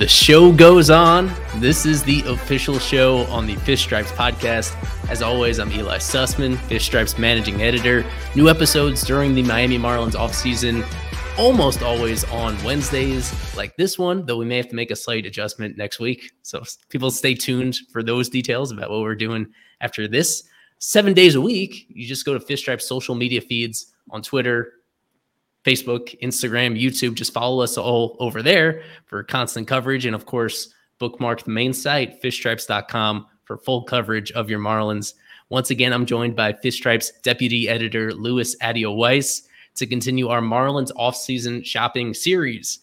The show goes on. This is the official show on the Fish Stripes podcast. As always, I'm Eli Sussman, Fish Stripes managing editor. New episodes during the Miami Marlins offseason, almost always on Wednesdays, like this one, though we may have to make a slight adjustment next week. So people stay tuned for those details about what we're doing after this. Seven days a week, you just go to Fish social media feeds on Twitter, Facebook, Instagram, YouTube. Just follow us all over there for constant coverage. And of course, bookmark the main site, fishstripes.com, for full coverage of your Marlins. Once again, I'm joined by Fish Stripes deputy editor Louis Addeo Weiss to continue our Marlins offseason shopping series.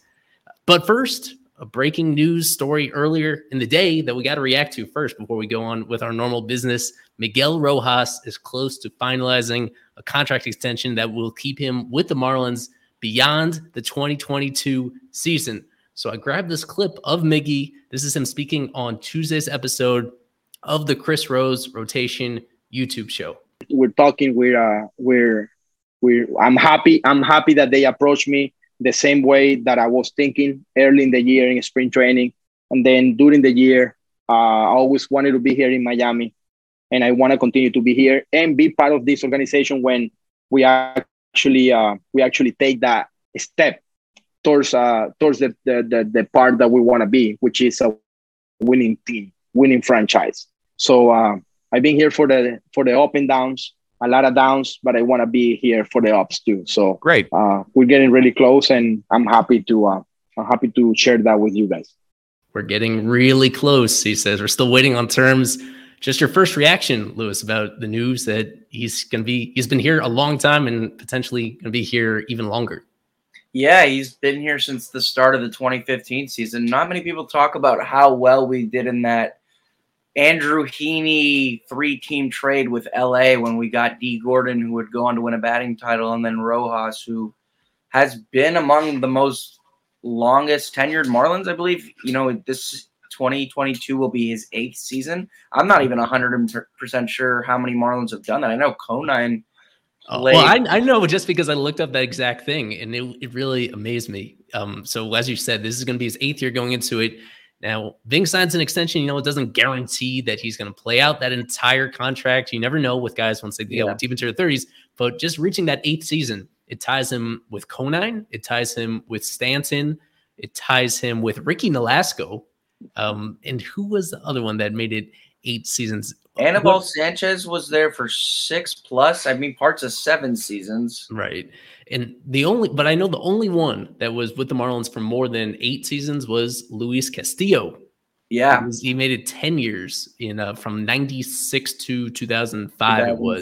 But first, a breaking news story earlier in the day that we got to react to first before we go on with our normal business. Miguel Rojas is close to finalizing a contract extension that will keep him with the Marlins beyond the 2022 season. So I grabbed this clip of Miggy. This is him speaking on Tuesday's episode of the Chris Rose Rotation YouTube show. We're talking. We're uh, we're we're. I'm happy. I'm happy that they approached me the same way that I was thinking early in the year in spring training, and then during the year, uh, I always wanted to be here in Miami, and I want to continue to be here and be part of this organization when we actually uh, we actually take that step towards uh, towards the, the the, the part that we want to be, which is a winning team, winning franchise. So uh, I've been here for the for the up and downs a lot of downs, but I want to be here for the ups too. So great. Uh, we're getting really close, and I'm happy to uh, I'm happy to share that with you guys. We're getting really close. He says we're still waiting on terms. Just your first reaction, Louis, about the news that he's going to be he's been here a long time and potentially going to be here even longer. Yeah, he's been here since the start of the 2015 season. Not many people talk about how well we did in that Andrew Heaney three team trade with LA when we got Dee Gordon, who would go on to win a batting title, and then Rojas, who has been among the most longest tenured Marlins, I believe. You know, this 2022 will be his eighth season. I'm not even 100% sure how many Marlins have done that. I know Conine. Oh, well, I, I, know just because I looked up that exact thing and it, it really amazed me. Um, so, as you said, this is going to be his eighth year going into it. Now, Ving signs an extension. You know, it doesn't guarantee that he's going to play out that entire contract. You never know with guys once they yeah. get deep into their 30s. But just reaching that eighth season, it ties him with Conine. It ties him with Stanton. It ties him with Ricky Nolasco. Um, and who was the other one that made it eight seasons? Anibal Sanchez was there for six plus. I mean, parts of seven seasons. Right. And the only, but I know the only one that was with the Marlins for more than eight seasons was Luis Castillo. Yeah, he, was, he made it ten years in uh, from ninety six to two thousand five. It was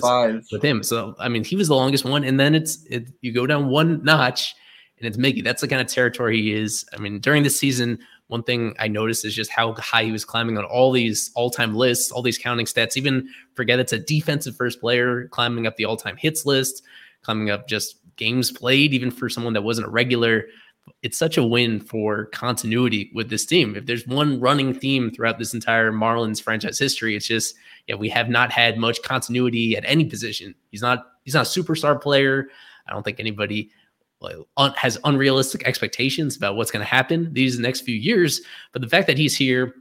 with him. So I mean, he was the longest one. And then it's it, you go down one notch, and it's Miggy. That's the kind of territory he is. I mean, during the season, one thing I noticed is just how high he was climbing on all these all time lists, all these counting stats. Even forget it's a defensive first player climbing up the all time hits list, climbing up just games played, even for someone that wasn't a regular. It's such a win for continuity with this team. If there's one running theme throughout this entire Marlins franchise history, it's just yeah, we have not had much continuity at any position. He's not he's not a superstar player. I don't think anybody has unrealistic expectations about what's going to happen these next few years. But the fact that he's here,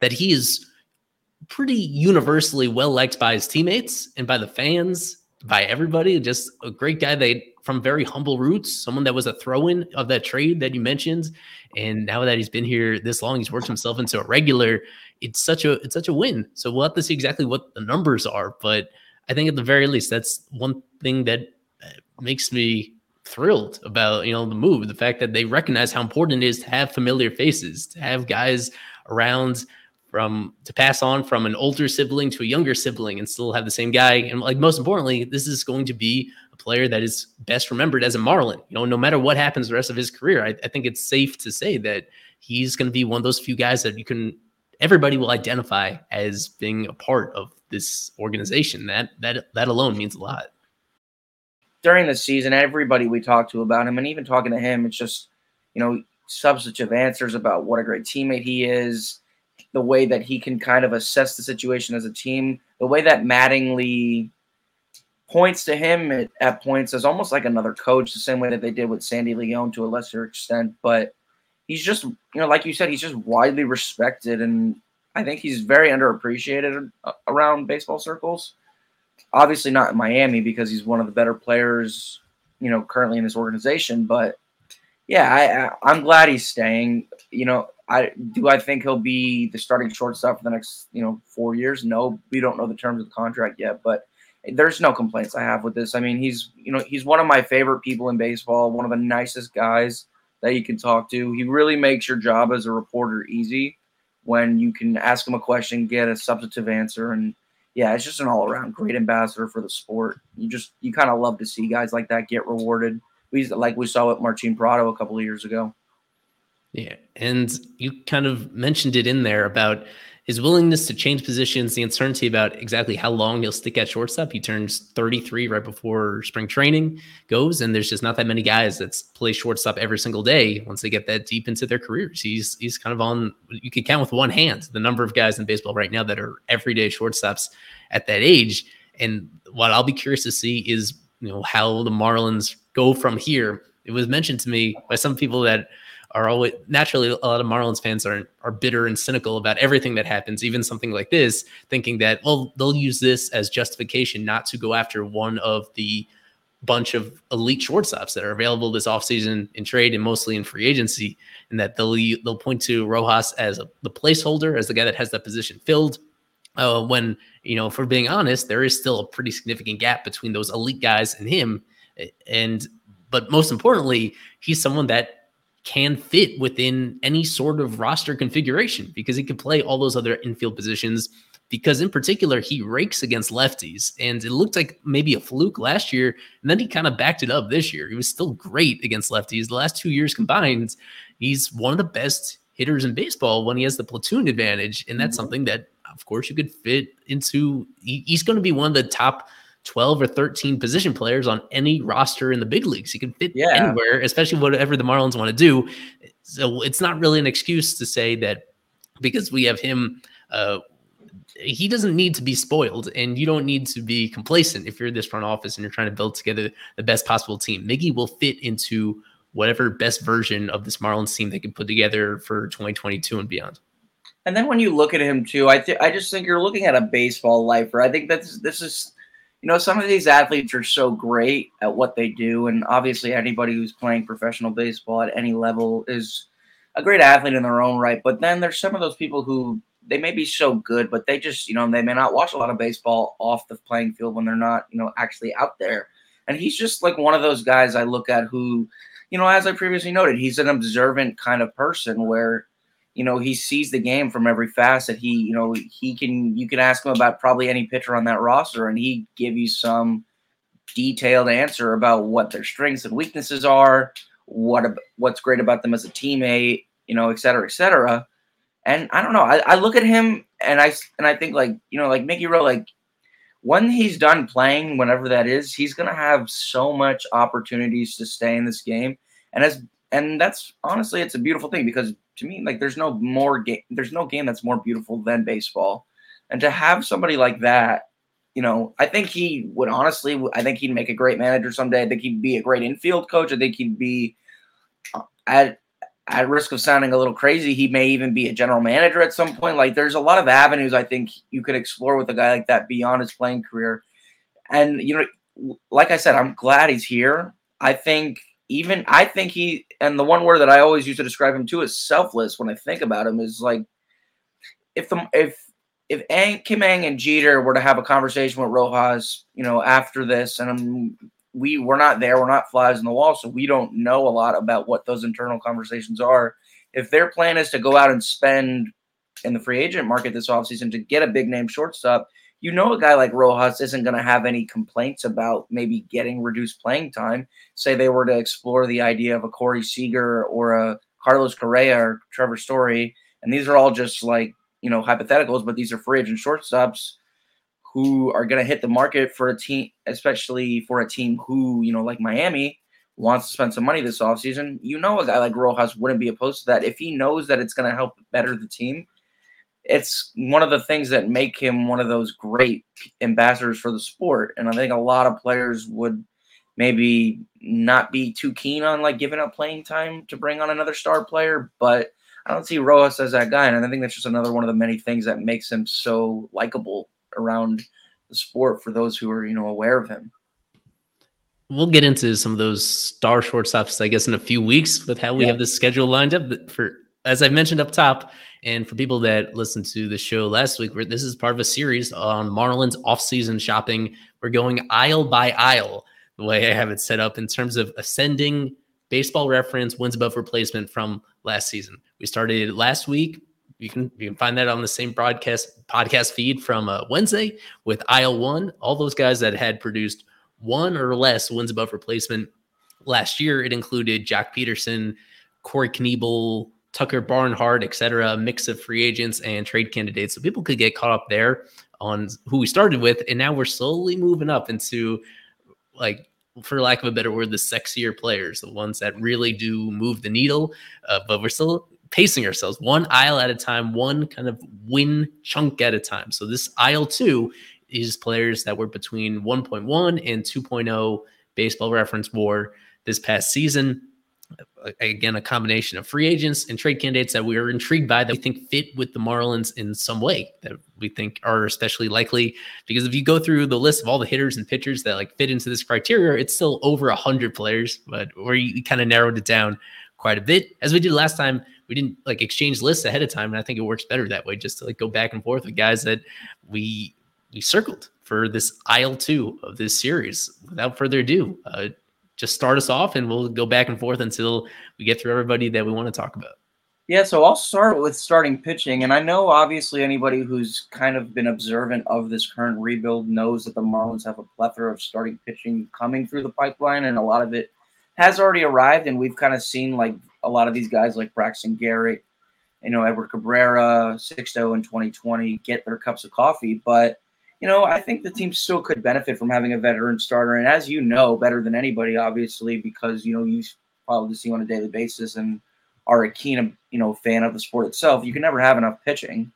that he is pretty universally well liked by his teammates and by the fans, by everybody, just a great guy. They from very humble roots, someone that was a throw-in of that trade that you mentioned, and now that he's been here this long, he's worked himself into a regular. It's such a it's such a win. So we'll have to see exactly what the numbers are, but I think at the very least, that's one thing that uh, makes me thrilled about you know the move. The fact that they recognize how important it is to have familiar faces, to have guys around from to pass on from an older sibling to a younger sibling and still have the same guy. And like most importantly, this is going to be a player that is best remembered as a Marlin. You know, no matter what happens the rest of his career, I, I think it's safe to say that he's going to be one of those few guys that you can everybody will identify as being a part of this organization. That that that alone means a lot. During the season, everybody we talked to about him, and even talking to him, it's just you know substantive answers about what a great teammate he is, the way that he can kind of assess the situation as a team, the way that Mattingly points to him at, at points as almost like another coach, the same way that they did with Sandy Leon to a lesser extent, but he's just you know like you said he's just widely respected and i think he's very underappreciated uh, around baseball circles obviously not in miami because he's one of the better players you know currently in this organization but yeah I, I i'm glad he's staying. You know i do i think he'll be the starting shortstop for the next you know four years? No we don't know the terms of the contract yet but there's no complaints i have with this. I mean he's you know he's one of my favorite people in baseball one of the nicest guys that you can talk to. He really makes your job as a reporter easy when you can ask him a question, get a substantive answer, and yeah, it's just an all around great ambassador for the sport. You just you kind of love to see guys like that get rewarded. We like we saw with Martin Prado a couple of years ago. Yeah, and you kind of mentioned it in there about his willingness to change positions, the uncertainty about exactly how long he'll stick at shortstop. He turns 33 right before spring training goes, and there's just not that many guys that play shortstop every single day once they get that deep into their careers. He's he's kind of on you can count with one hand the number of guys in baseball right now that are everyday shortstops at that age. And what I'll be curious to see is you know how the Marlins go from here. It was mentioned to me by some people that are always naturally a lot of Marlins fans are are bitter and cynical about everything that happens, even something like this, thinking that well they'll use this as justification not to go after one of the bunch of elite shortstops that are available this offseason in trade and mostly in free agency, and that they'll they'll point to Rojas as a, the placeholder, as the guy that has that position filled. Uh, when you know, for being honest, there is still a pretty significant gap between those elite guys and him, and but most importantly, he's someone that can fit within any sort of roster configuration because he can play all those other infield positions. Because in particular, he rakes against lefties, and it looked like maybe a fluke last year, and then he kind of backed it up this year. He was still great against lefties. The last two years combined, he's one of the best hitters in baseball when he has the platoon advantage, and that's mm-hmm. something that, of course, you could fit into. he's going to be one of the top 12 or 13 position players on any roster in the big leagues. He can fit yeah. anywhere, especially whatever the Marlins want to do. So it's not really an excuse to say that because we have him, uh, he doesn't need to be spoiled and you don't need to be complacent if you're this front office and you're trying to build together the best possible team. Miggy will fit into whatever best version of this Marlins team they can put together for 2022 and beyond. And then when you look at him too, I th- I just think you're looking at a baseball lifer. I think that's this is you know, some of these athletes are so great at what they do. And obviously, anybody who's playing professional baseball at any level is a great athlete in their own right. But then there's some of those people who they may be so good, but they just, you know, they may not watch a lot of baseball off the playing field when they're not, you know, actually out there. And he's just like one of those guys I look at who, you know, as I previously noted, he's an observant kind of person where you know he sees the game from every facet. He you know he can you can ask him about probably any pitcher on that roster and he give you some detailed answer about what their strengths and weaknesses are what what's great about them as a teammate you know et cetera et cetera. And i don't know i, I look at him and i and i think like you know like mickey rowe like when he's done playing whenever that is he's gonna have so much opportunities to stay in this game. And as and that's honestly it's a beautiful thing because to me like there's no more game there's no game that's more beautiful than baseball. And to have somebody like that you know i think he would honestly i think he'd make a great manager someday. I think he'd be a great infield coach. I think he'd be uh, at at risk of sounding a little crazy he may even be a general manager at some point. Like there's a lot of avenues i think you could explore with a guy like that beyond his playing career. And you know like i said i'm glad he's here. I think even I think he and the one word that I always use to describe him too is selfless. When I think about him, is like if the if if Ng, Kim Ng and Jeter were to have a conversation with Rojas, you know, after this, and um, we we're not there, we're not flies in the wall, so we don't know a lot about what those internal conversations are. If their plan is to go out and spend in the free agent market this offseason to get a big name shortstop, you know a guy like Rojas isn't going to have any complaints about maybe getting reduced playing time. Say they were to explore the idea of a Corey Seager or a Carlos Correa or Trevor Story, and these are all just like you know hypotheticals, but these are free agent shortstops who are going to hit the market for a team, especially for a team who you know like Miami wants to spend some money this offseason. You know, a guy like Rojas wouldn't be opposed to that if he knows that it's going to help better the team it's one of the things that make him one of those great ambassadors for the sport. And I think a lot of players would maybe not be too keen on like giving up playing time to bring on another star player, but I don't see Rojas as that guy. And I think that's just another one of the many things that makes him so likable around the sport for those who are, you know, aware of him. We'll get into some of those star shortstops, I guess, in a few weeks with how we yeah. have this schedule lined up for as I mentioned up top, and for people that listened to the show last week, this is part of a series on Marlins off-season shopping. We're going aisle by aisle, the way I have it set up in terms of ascending baseball reference wins above replacement from last season. We started last week. You can you can find that on the same broadcast podcast feed from uh, Wednesday with aisle one. All those guys that had produced one or less wins above replacement last year. It included Jace Peterson, Corey Knebel, Tucker Barnhart, et cetera, mix of free agents and trade candidates. So people could get caught up there on who we started with. And now we're slowly moving up into like, for lack of a better word, the sexier players, the ones that really do move the needle. Uh, but we're still pacing ourselves one aisle at a time, one kind of win chunk at a time. So this aisle two is players that were between 1.1 and 2.0 baseball reference war this past season again a combination of free agents and trade candidates that we are intrigued by that we think fit with the Marlins in some way that we think are especially likely. Because if you go through the list of all the hitters and pitchers that like fit into this criteria it's still over a hundred players but we kind of narrowed it down quite a bit. As we did last time we didn't like exchange lists ahead of time and I think it works better that way just to like go back and forth with guys that we we circled for this aisle two of this series. Without further ado uh, just start us off and we'll go back and forth until we get through everybody that we want to talk about. Yeah, so I'll start with starting pitching. And I know obviously anybody who's kind of been observant of this current rebuild knows that the Marlins have a plethora of starting pitching coming through the pipeline, and a lot of it has already arrived. And we've kind of seen like a lot of these guys like Braxton Garrett, you know, Edward Cabrera, Sixto in 2020 get their cups of coffee. But you know, I think the team still could benefit from having a veteran starter. And as you know, better than anybody, obviously, because you know you follow the team on a daily basis and are a keen, you know, fan of the sport itself. You can never have enough pitching,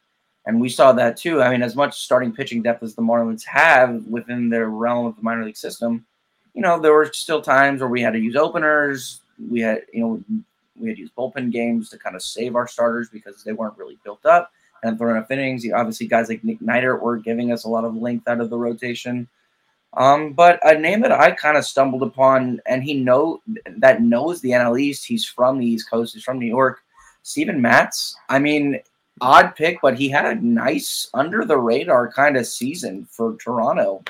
and we saw that too. I mean, as much starting pitching depth as the Marlins have within their realm of the minor league system, you know, there were still times where we had to use openers. We had, you know, we had to use bullpen games to kind of save our starters because they weren't really built up and throwing enough innings. Obviously, guys like Nick Neidert were giving us a lot of length out of the rotation. Um, but a name that I kind of stumbled upon, and he know that knows the NL East. He's from the East Coast. He's from New York. Steven Matz. I mean, odd pick, but he had a nice under the radar kind of season for Toronto,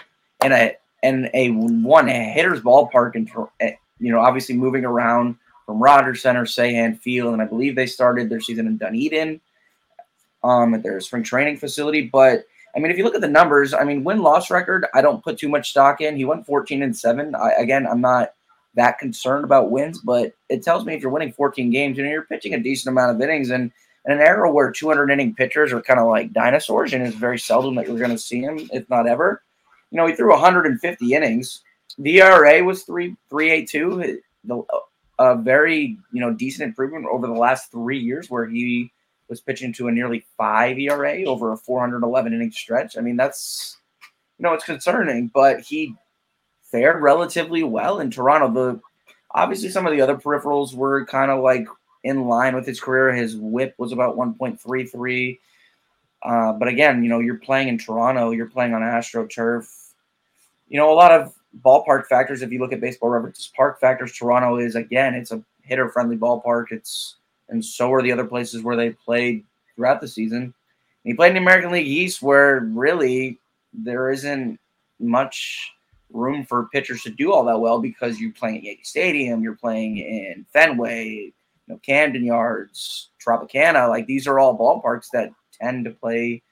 and a and a one hitter's ballpark, and eh, you know, obviously moving around from Rogers Center, Sahlen Field, and I believe they started their season in Dunedin um, at their spring training facility. But I mean, if you look at the numbers, I mean, win loss record, I don't put too much stock in. He went 14 and seven. I, again, I'm not that concerned about wins, but it tells me if you're winning 14 games, you know, you're pitching a decent amount of innings. And in an era where 200 inning pitchers are kind of like dinosaurs, and it's very seldom that you're going to see him, if not ever. You know, he threw 150 innings. The ERA was three three eight two. A very you know decent improvement over the last three years, where he was pitching to a nearly five ERA over a 411 inning stretch. I mean, that's you know it's concerning, but he fared relatively well in Toronto. The obviously some of the other peripherals were kind of like in line with his career. His WHIP was about 1.33. Uh, but again, you know, you're playing in Toronto, you're playing on AstroTurf. You know, a lot of ballpark factors. If you look at baseball references, park factors. Toronto is again, it's a hitter-friendly ballpark. It's and so are the other places where they played throughout the season. And he played in the American League East, where really there isn't much room for pitchers to do all that well because you're playing at Yankee Stadium, you're playing in Fenway, you know, Camden Yards, Tropicana. Like these are all ballparks that tend to play,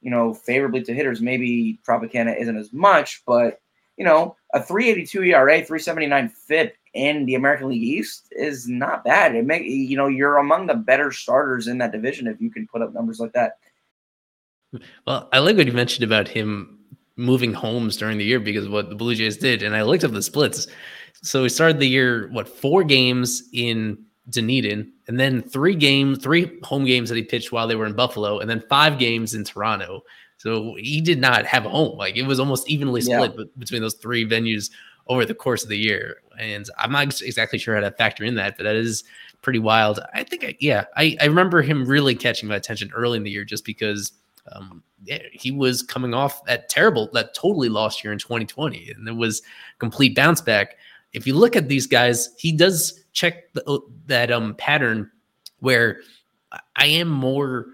you know, favorably to hitters. Maybe Tropicana isn't as much, but you know, a 382 ERA, 379 FIP in the American League East is not bad. It make you know you're among the better starters in that division if you can put up numbers like that. Well, I like what you mentioned about him moving homes during the year because what the Blue Jays did, and I looked up the splits. So we started the year what four games in Dunedin, and then three games, three home games that he pitched while they were in Buffalo, and then five games in Toronto. So he did not have a home. Like it was almost evenly split yeah. between those three venues over the course of the year. And I'm not exactly sure how to factor in that, but that is pretty wild. I think, yeah, I, I remember him really catching my attention early in the year just because um, yeah, he was coming off that terrible, that totally lost year in 2020, and it was complete bounce back. If you look at these guys, he does check the, uh, that um pattern where I am more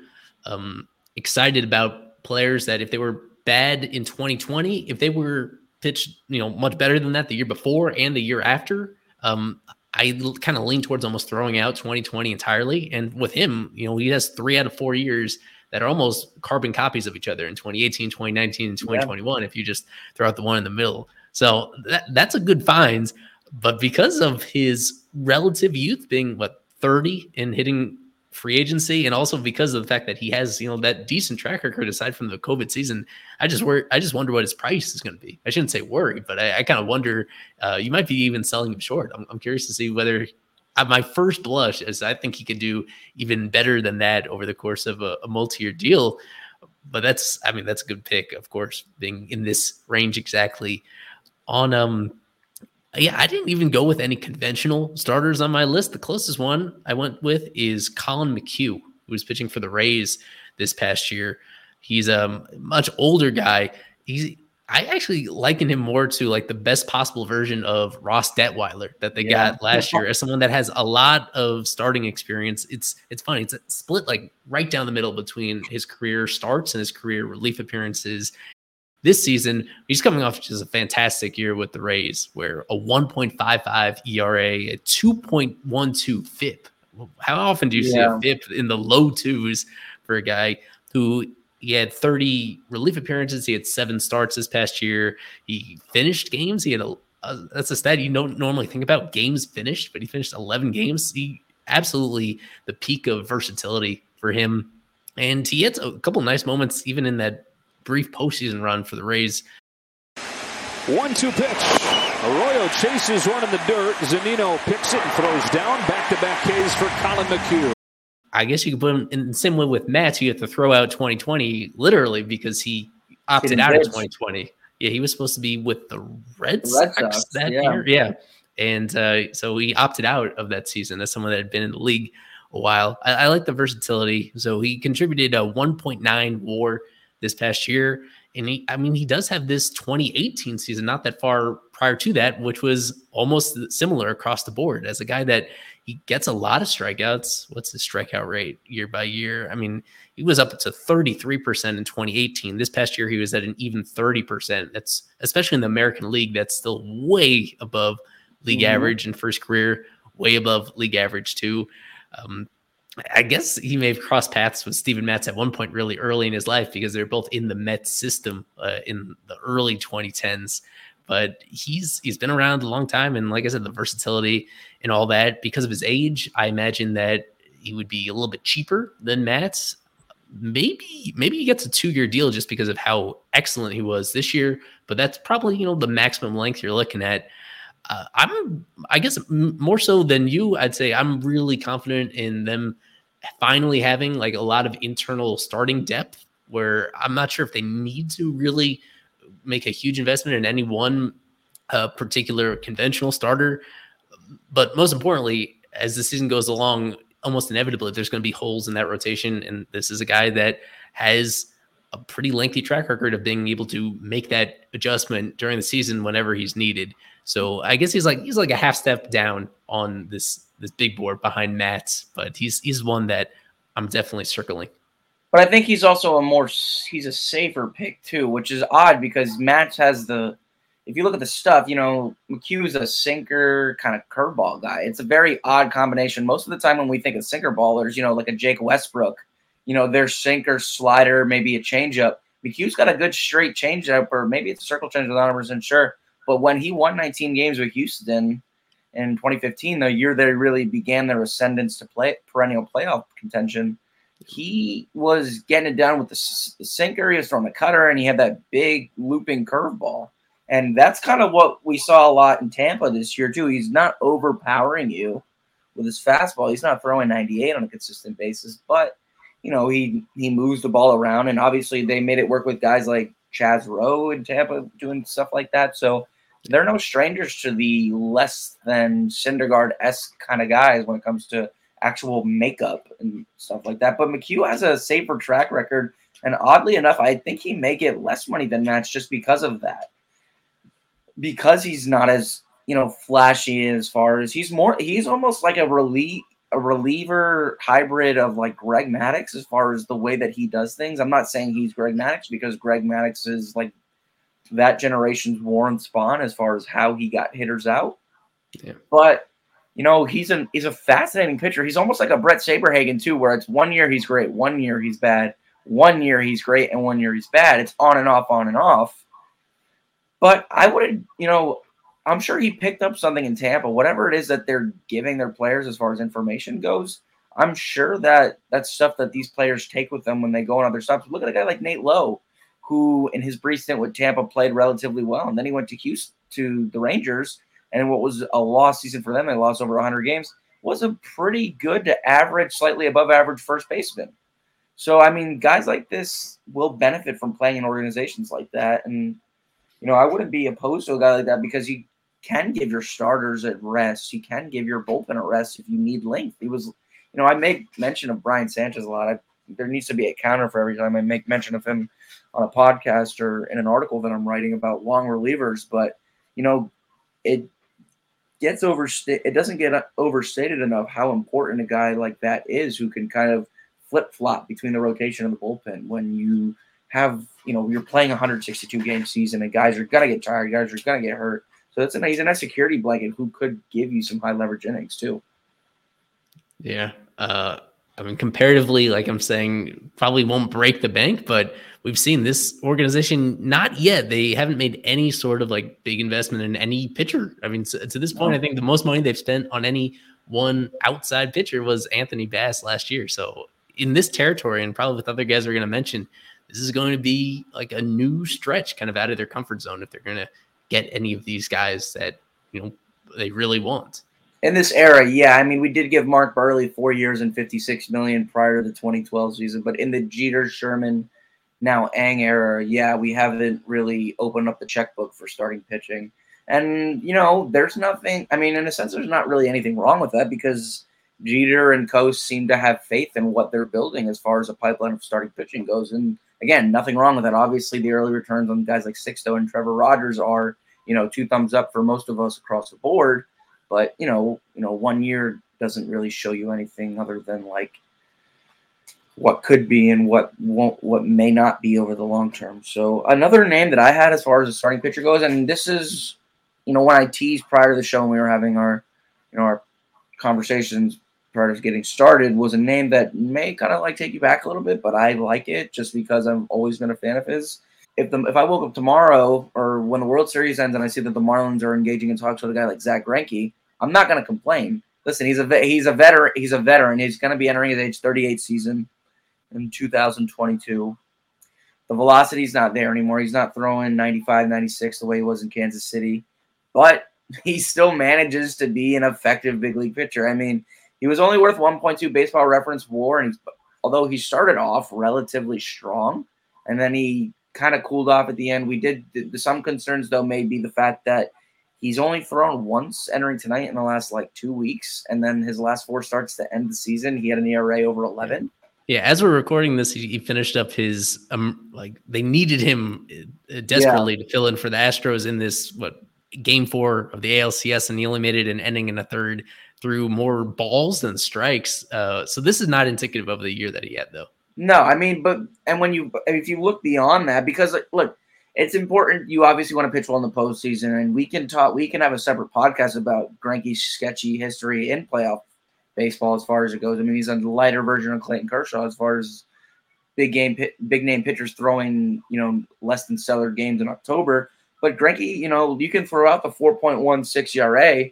um excited about players that if they were bad in 2020, if they were pitched, you know, much better than that the year before and the year after, um, I kind of lean towards almost throwing out 2020 entirely. And with him, you know, he has three out of four years that are almost carbon copies of each other in 2018, 2019, and 2021 yeah. if you just throw out the one in the middle. So that, that's a good find. But because of his relative youth being what 30 and hitting free agency and also because of the fact that he has you know that decent track record aside from the covid season i just worry i just wonder what his price is going to be i shouldn't say worry but i, I kind of wonder uh, you might be even selling him short i'm, I'm curious to see whether my first blush is I think he could do even better than that over the course of a, a multi-year deal. But that's, I mean, that's a good pick, of course, being in this range exactly. On um, yeah, I didn't even go with any conventional starters on my list. The closest one I went with is Colin McHugh, who was pitching for the Rays this past year. He's um, a much older guy. He's I actually liken him more to like the best possible version of Ross Detwiler that they yeah. got last year as someone that has a lot of starting experience. It's it's funny. It's split like right down the middle between his career starts and his career relief appearances. This season, he's coming off just a fantastic year with the Rays, where a 1.55 ERA, a 2.12 FIP. How often do you yeah. see a FIP in the low twos for a guy who he had 30 relief appearances. He had seven starts this past year. He finished games. He had a, a that's a stat you don't normally think about games finished, but he finished 11 games. He absolutely the peak of versatility for him. And he had a couple nice moments even in that brief postseason run for the Rays. One two pitch. Arroyo chases one in the dirt. Zunino picks it and throws down. Back to back Ks for Colin McHugh. I guess you could put him in the same way with Matt. You have to throw out 2020 literally because he opted out of 2020. Yeah, he was supposed to be with the Red, the Red Sox, that yeah. year. Yeah. And uh, so he opted out of that season as someone that had been in the league a while. I, I like the versatility. So he contributed a 1.9 war this past year. And he, I mean, he does have this 2018 season, not that far prior to that, which was almost similar across the board as a guy that he gets a lot of strikeouts. What's his strikeout rate year by year? I mean, he was up to 33% in 2018. This past year, he was at an even 30%. That's especially in the American League, that's still way above league mm-hmm. average in first career, way above league average, too. Um, I guess he may have crossed paths with Steven Matz at one point really early in his life because they're both in the Mets system uh, in the early 2010s but he's he's been around a long time. And like i said the versatility and all that because of his age i imagine that he would be a little bit cheaper than Matz maybe maybe he gets a two-year deal just because of how excellent he was this year. But that's probably you know the maximum length you're looking at. Uh, i'm i guess more so than you i'd say i'm really confident in them finally having like a lot of internal starting depth where i'm not sure if they need to really make a huge investment in any one uh, particular conventional starter. But most importantly, as the season goes along, almost inevitably there's going to be holes in that rotation. And this is a guy that has a pretty lengthy track record of being able to make that adjustment during the season whenever he's needed. So I guess he's like he's like a half step down on this this big board behind Matz, but he's he's one that I'm definitely circling. But I think he's also a more he's a safer pick too, which is odd because Matz has the if you look at the stuff, you know, McHugh's a sinker kind of curveball guy. It's a very odd combination. Most of the time when we think of sinker ballers, you know, like a Jake Westbrook, you know, their sinker, slider, maybe a changeup. McHugh's got a good straight changeup, or maybe it's a circle change. Not percent sure. But when he won 19 games with Houston in 2015, the year they really began their ascendance to play perennial playoff contention, he was getting it done with the, sinker. He was throwing the cutter, and he had that big looping curveball. And that's kind of what we saw a lot in Tampa this year, too. He's not overpowering you with his fastball. He's not throwing 98 on a consistent basis, but you know, he he moves the ball around, and obviously they made it work with guys like Chaz Roe in Tampa doing stuff like that. So they're no strangers to the less than Syndergaard esque kind of guys when it comes to actual makeup and stuff like that. But McHugh has a safer track record, and oddly enough, I think he may get less money than Matz just because of that. Because he's not as you know flashy as far as he's more he's almost like a relief a reliever hybrid of like Greg Maddux as far as the way that he does things. I'm not saying he's Greg Maddux because Greg Maddux is like that generation's Warren Spahn as far as how he got hitters out. Yeah. But you know, he's a he's a fascinating pitcher. He's almost like a Brett Saberhagen too, where it's one year he's great, one year he's bad, one year he's great, and one year he's bad. It's on and off, on and off. But I would, you know, I'm sure he picked up something in Tampa, whatever it is that they're giving their players as far as information goes. I'm sure that that's stuff that these players take with them when they go on other stops. Look at a guy like Nate Lowe, who in his brief stint with Tampa played relatively well, and then he went to Houston to the Rangers, and what was a lost season for them, they lost over 100 games, was a pretty good to average, slightly above average first baseman. So I mean, guys like this will benefit from playing in organizations like that, and you know I wouldn't be opposed to a guy like that because he can give your starters at rest. You can give your bullpen a rest if you need length. He was, you know, I make mention of Brian Sanchez a lot. I, there needs to be a counter for every time I make mention of him on a podcast or in an article that I'm writing about long relievers. But you know, it gets overstated. It doesn't get overstated enough how important a guy like that is, who can kind of flip flop between the rotation and the bullpen when you have, you know, you're playing a 162 game season and guys are gonna get tired, guys are gonna get hurt so that's a he's a nice security blanket who could give you some high leverage innings too. Yeah. Uh, I mean, comparatively, like I'm saying, probably won't break the bank, but we've seen this organization not yet. They haven't made any sort of like big investment in any pitcher. I mean, to, to this point, no. I think the most money they've spent on any one outside pitcher was Anthony Bass last year. So in this territory, and probably with other guys we're going to mention, this is going to be like a new stretch, kind of out of their comfort zone if they're going to get any of these guys that you know they really want. In this era, yeah, I mean, we did give Mark Buehrle four years and fifty-six million prior to the 2012 season, but in the Jeter, Sherman, now Ng era, yeah, we haven't really opened up the checkbook for starting pitching. And you know, there's nothing. I mean, in a sense, there's not really anything wrong with that because Jeter and Coast seem to have faith in what they're building as far as a pipeline of starting pitching goes. And again, nothing wrong with that. Obviously, the early returns on guys like Sixto and Trevor Rogers are, you know, two thumbs up for most of us across the board. But you know, you know, one year doesn't really show you anything other than like what could be and what won't, what may not be over the long term. So another name that I had as far as the starting pitcher goes, and this is, you know, when I teased prior to the show, and we were having our, you know, our conversations prior to getting started was a name that may kind of like take you back a little bit, but I like it just because I've always been a fan of his. If the if I woke up tomorrow or when the World Series ends and I see that the Marlins are engaging in talks with a guy like Zack Greinke, I'm not going to complain. Listen, he's a he's a veteran. He's a veteran. He's going to be entering his age 38 season in 2022. The velocity's not there anymore. He's not throwing 95, 96 the way he was in Kansas City, but he still manages to be an effective big league pitcher. I mean, he was only worth 1.2 baseball reference war, and he's, although he started off relatively strong, and then he kind of cooled off at the end. We did some concerns though, may be the fact that he's only thrown once entering tonight in the last like two weeks, and then his last four starts to end the season, he had an ERA over 11. Yeah, as we're recording this, he, he finished up his um like they needed him uh, desperately yeah. to fill in for the Astros in this what game four of the ALCS, and he only made it an ending in a third threw more balls than strikes. Uh, so this is not indicative of the year that he had, though. No, I mean, but and when you if you look beyond that, because look, it's important. You obviously want to pitch well in the postseason, and we can talk. We can have a separate podcast about Greinke's sketchy history in playoff baseball as far as it goes. I mean, he's a lighter version of Clayton Kershaw as far as big game, big name pitchers throwing you know less than stellar games in October. But Greinke, you know, you can throw out the 4.16 ERA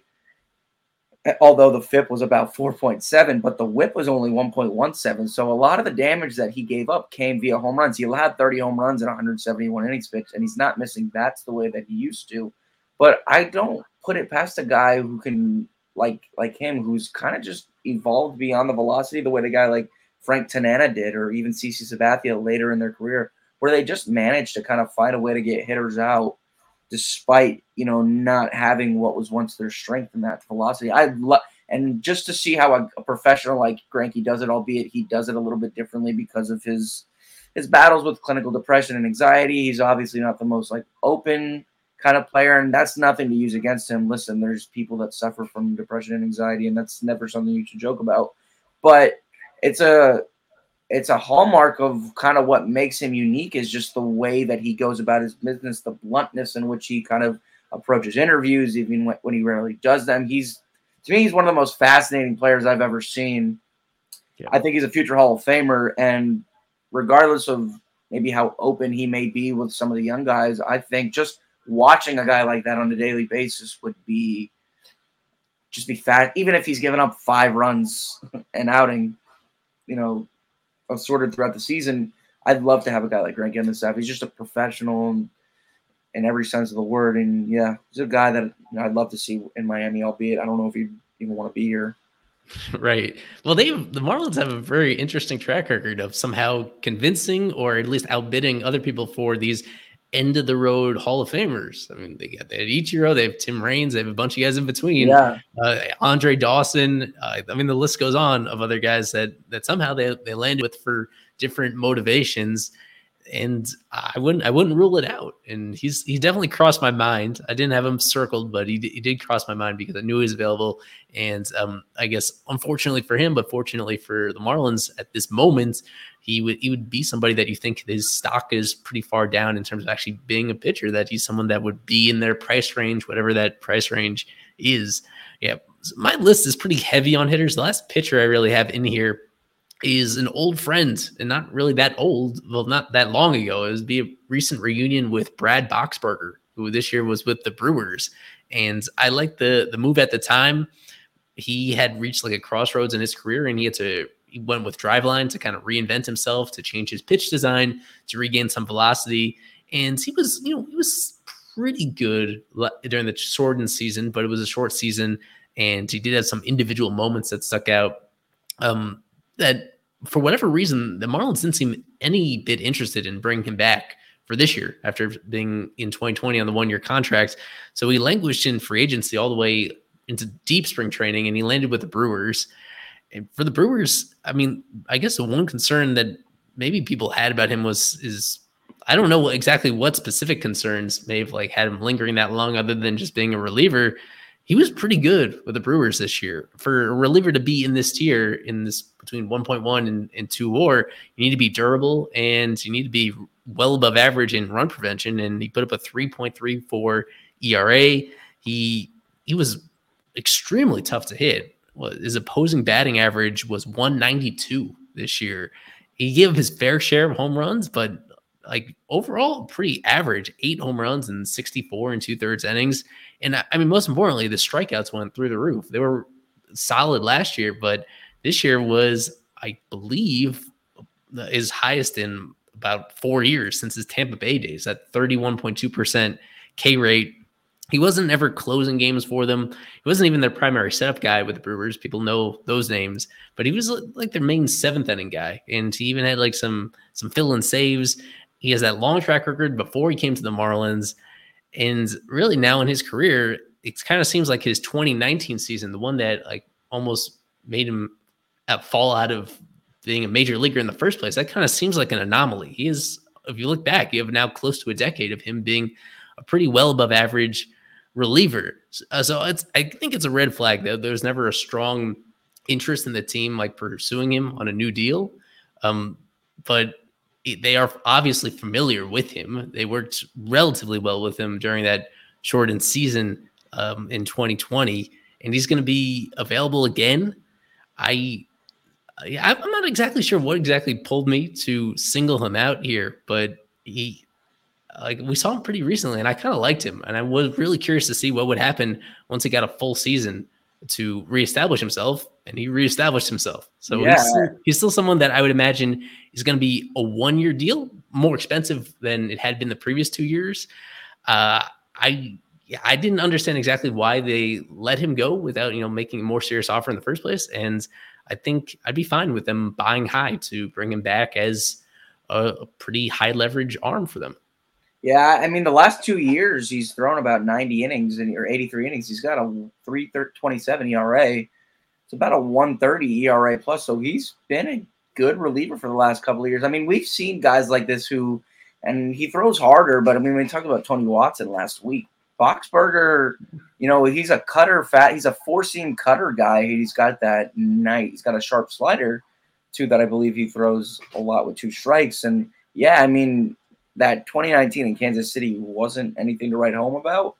although the FIP was about 4.7, but the whip was only 1.17. So a lot of the damage that he gave up came via home runs. He allowed 30 home runs in 171 innings pitched, and he's not missing bats the way that he used to. But I don't put it past a guy who can like like him, who's kind of just evolved beyond the velocity the way the guy like Frank Tanana did, or even CC Sabathia later in their career, where they just managed to kind of find a way to get hitters out despite you know not having what was once their strength in that velocity. I love and just to see how a, a, professional like Greinke does it, albeit he does it a little bit differently because of his his battles with clinical depression and anxiety. He's obviously not the most like open kind of player, and that's nothing to use against him. Listen, there's people that suffer from depression and anxiety, and that's never something you should joke about. But it's a it's a hallmark of kind of what makes him unique is just the way that he goes about his business, the bluntness in which he kind of approaches interviews, even when he rarely does them. He's to me, he's one of the most fascinating players I've ever seen. Yeah. I think he's a future Hall of Famer, and regardless of maybe how open he may be with some of the young guys, I think just watching a guy like that on a daily basis would be just be fat. Even if he's given up five runs an outing, you know, sorted throughout the season. I'd love to have a guy like Grant staff. He's just a professional in, in every sense of the word, and yeah, he's a guy that you know, I'd love to see in Miami. Albeit I don't know if he'd even want to be here. Right. Well, they the Marlins have a very interesting track record of somehow convincing or at least outbidding other people for these end of the road Hall of Famers. I mean, they got they had Ichiro, they have Tim Raines, they have a bunch of guys in between. Yeah. Uh, Andre Dawson. Uh, I mean, the list goes on of other guys that that somehow they they landed with for different motivations. And I wouldn't I wouldn't rule it out. And he's he definitely crossed my mind. I didn't have him circled, but he, he did cross my mind because I knew he was available. And um, I guess unfortunately for him, but fortunately for the Marlins at this moment, he would he would be somebody that you think his stock is pretty far down in terms of actually being a pitcher. That he's someone that would be in their price range, whatever that price range is. Yeah, my list is pretty heavy on hitters. The last pitcher I really have in here is an old friend, and not really that old. Well, not that long ago. It was be a recent reunion with Brad Boxberger, who this year was with the Brewers, and I like the the move at the time. He had reached like a crossroads in his career, and he had to he went with driveline to kind of reinvent himself, to change his pitch design, to regain some velocity. And he was, you know, he was pretty good during the shortened season, but it was a short season, and he did have some individual moments that stuck out. Um, that for whatever reason, the Marlins didn't seem any bit interested in bringing him back for this year after being in 2020 on the one year contract. So he languished in free agency all the way into deep spring training, and he landed with the Brewers. For the Brewers, I mean, I guess the one concern that maybe people had about him was is I don't know exactly what specific concerns may have like had him lingering that long, other than just being a reliever. He was pretty good with the Brewers this year. For a reliever to be in this tier, in this between 1.1 and, and 2 WAR, you need to be durable and you need to be well above average in run prevention. And he put up a 3.34 ERA. He he was extremely tough to hit his opposing batting average was 192 this year. He gave his fair share of home runs, but like overall, pretty average eight home runs and 64 and two thirds innings. And I mean, most importantly, the strikeouts went through the roof. They were solid last year, but this year was, I believe, his highest in about four years since his Tampa Bay days at 31.2% K rate he wasn't ever closing games for them. He wasn't even their primary setup guy with the Brewers. People know those names, but he was like their main seventh inning guy, and he even had like some some fill-in saves. He has that long track record before he came to the Marlins, and really now in his career, it kind of seems like his 2019 season, the one that like almost made him uh, fall out of being a major leaguer in the first place. That kind of seems like an anomaly. He is, if you look back, you have now close to a decade of him being a pretty well above average reliever. Uh, so it's I think it's a red flag that there's never a strong interest in the team like pursuing him on a new deal. Um, but they are obviously familiar with him. They worked relatively well with him during that shortened season um, in 2020, and he's going to be available again. I yeah, I'm not exactly sure what exactly pulled me to single him out here, but he, like, we saw him pretty recently, and I kind of liked him, and I was really curious to see what would happen once he got a full season to reestablish himself, and he reestablished himself. So yeah. he's, still, he's still someone that I would imagine is going to be a one year deal, more expensive than it had been the previous two years. Uh, I I didn't understand exactly why they let him go without you know making a more serious offer in the first place, and I think I'd be fine with them buying high to bring him back as a, a pretty high leverage arm for them. Yeah, I mean the last two years he's thrown about 90 innings and or 83 innings. He's got a 3.27 ERA. It's about a 130 ERA plus. So he's been a good reliever for the last couple of years. I mean, we've seen guys like this who, and he throws harder. But I mean, we talked about Tony Watson last week. Boxberger, you know, he's a cutter fat. He's a four seam cutter guy. He's got that night. He's got a sharp slider too that I believe he throws a lot with two strikes. And yeah, I mean that 2019 in Kansas City wasn't anything to write home about.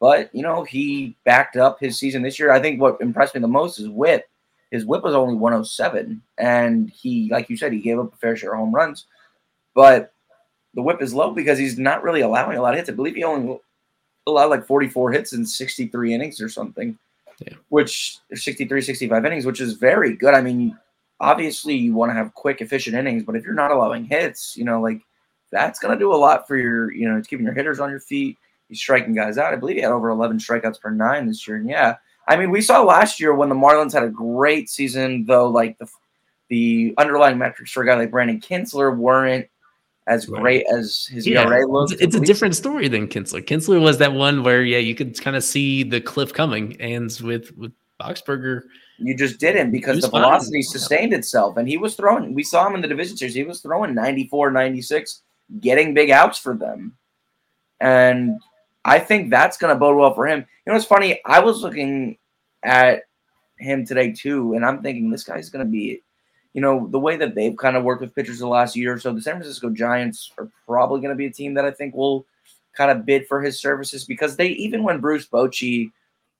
But you know, he backed up his season this year. I think what impressed me the most is whip. His whip was only 107, and he, like you said, he gave up a fair share of home runs. But the whip is low because he's not really allowing a lot of hits. I believe he only allowed like 44 hits in 63 innings or something, yeah. which 63, 65 innings, which is very good. I mean, obviously you want to have quick, efficient innings, but if you're not allowing hits, you know, like that's going to do a lot for your, you know, it's keeping your hitters on your feet. He's striking guys out. I believe he had over 11 strikeouts per nine this year. And yeah, I mean, we saw last year when the Marlins had a great season, though, like the the underlying metrics for a guy like Brandon Kintzler weren't as great as his yeah. ERA. It's, it's a different story than Kintzler. Kintzler was that one where yeah, you could kind of see the cliff coming, and with with Boxberger, you just didn't because the velocity fine. sustained itself, and he was throwing. We saw him in the division series. He was throwing 94, 96, getting big outs for them, and I think that's going to bode well for him. You know, it's funny. I was looking at him today too, and I'm thinking this guy's going to be you know, the way that they've kind of worked with pitchers the last year or so, the San Francisco Giants are probably going to be a team that I think will kind of bid for his services because they, even when Bruce Bochy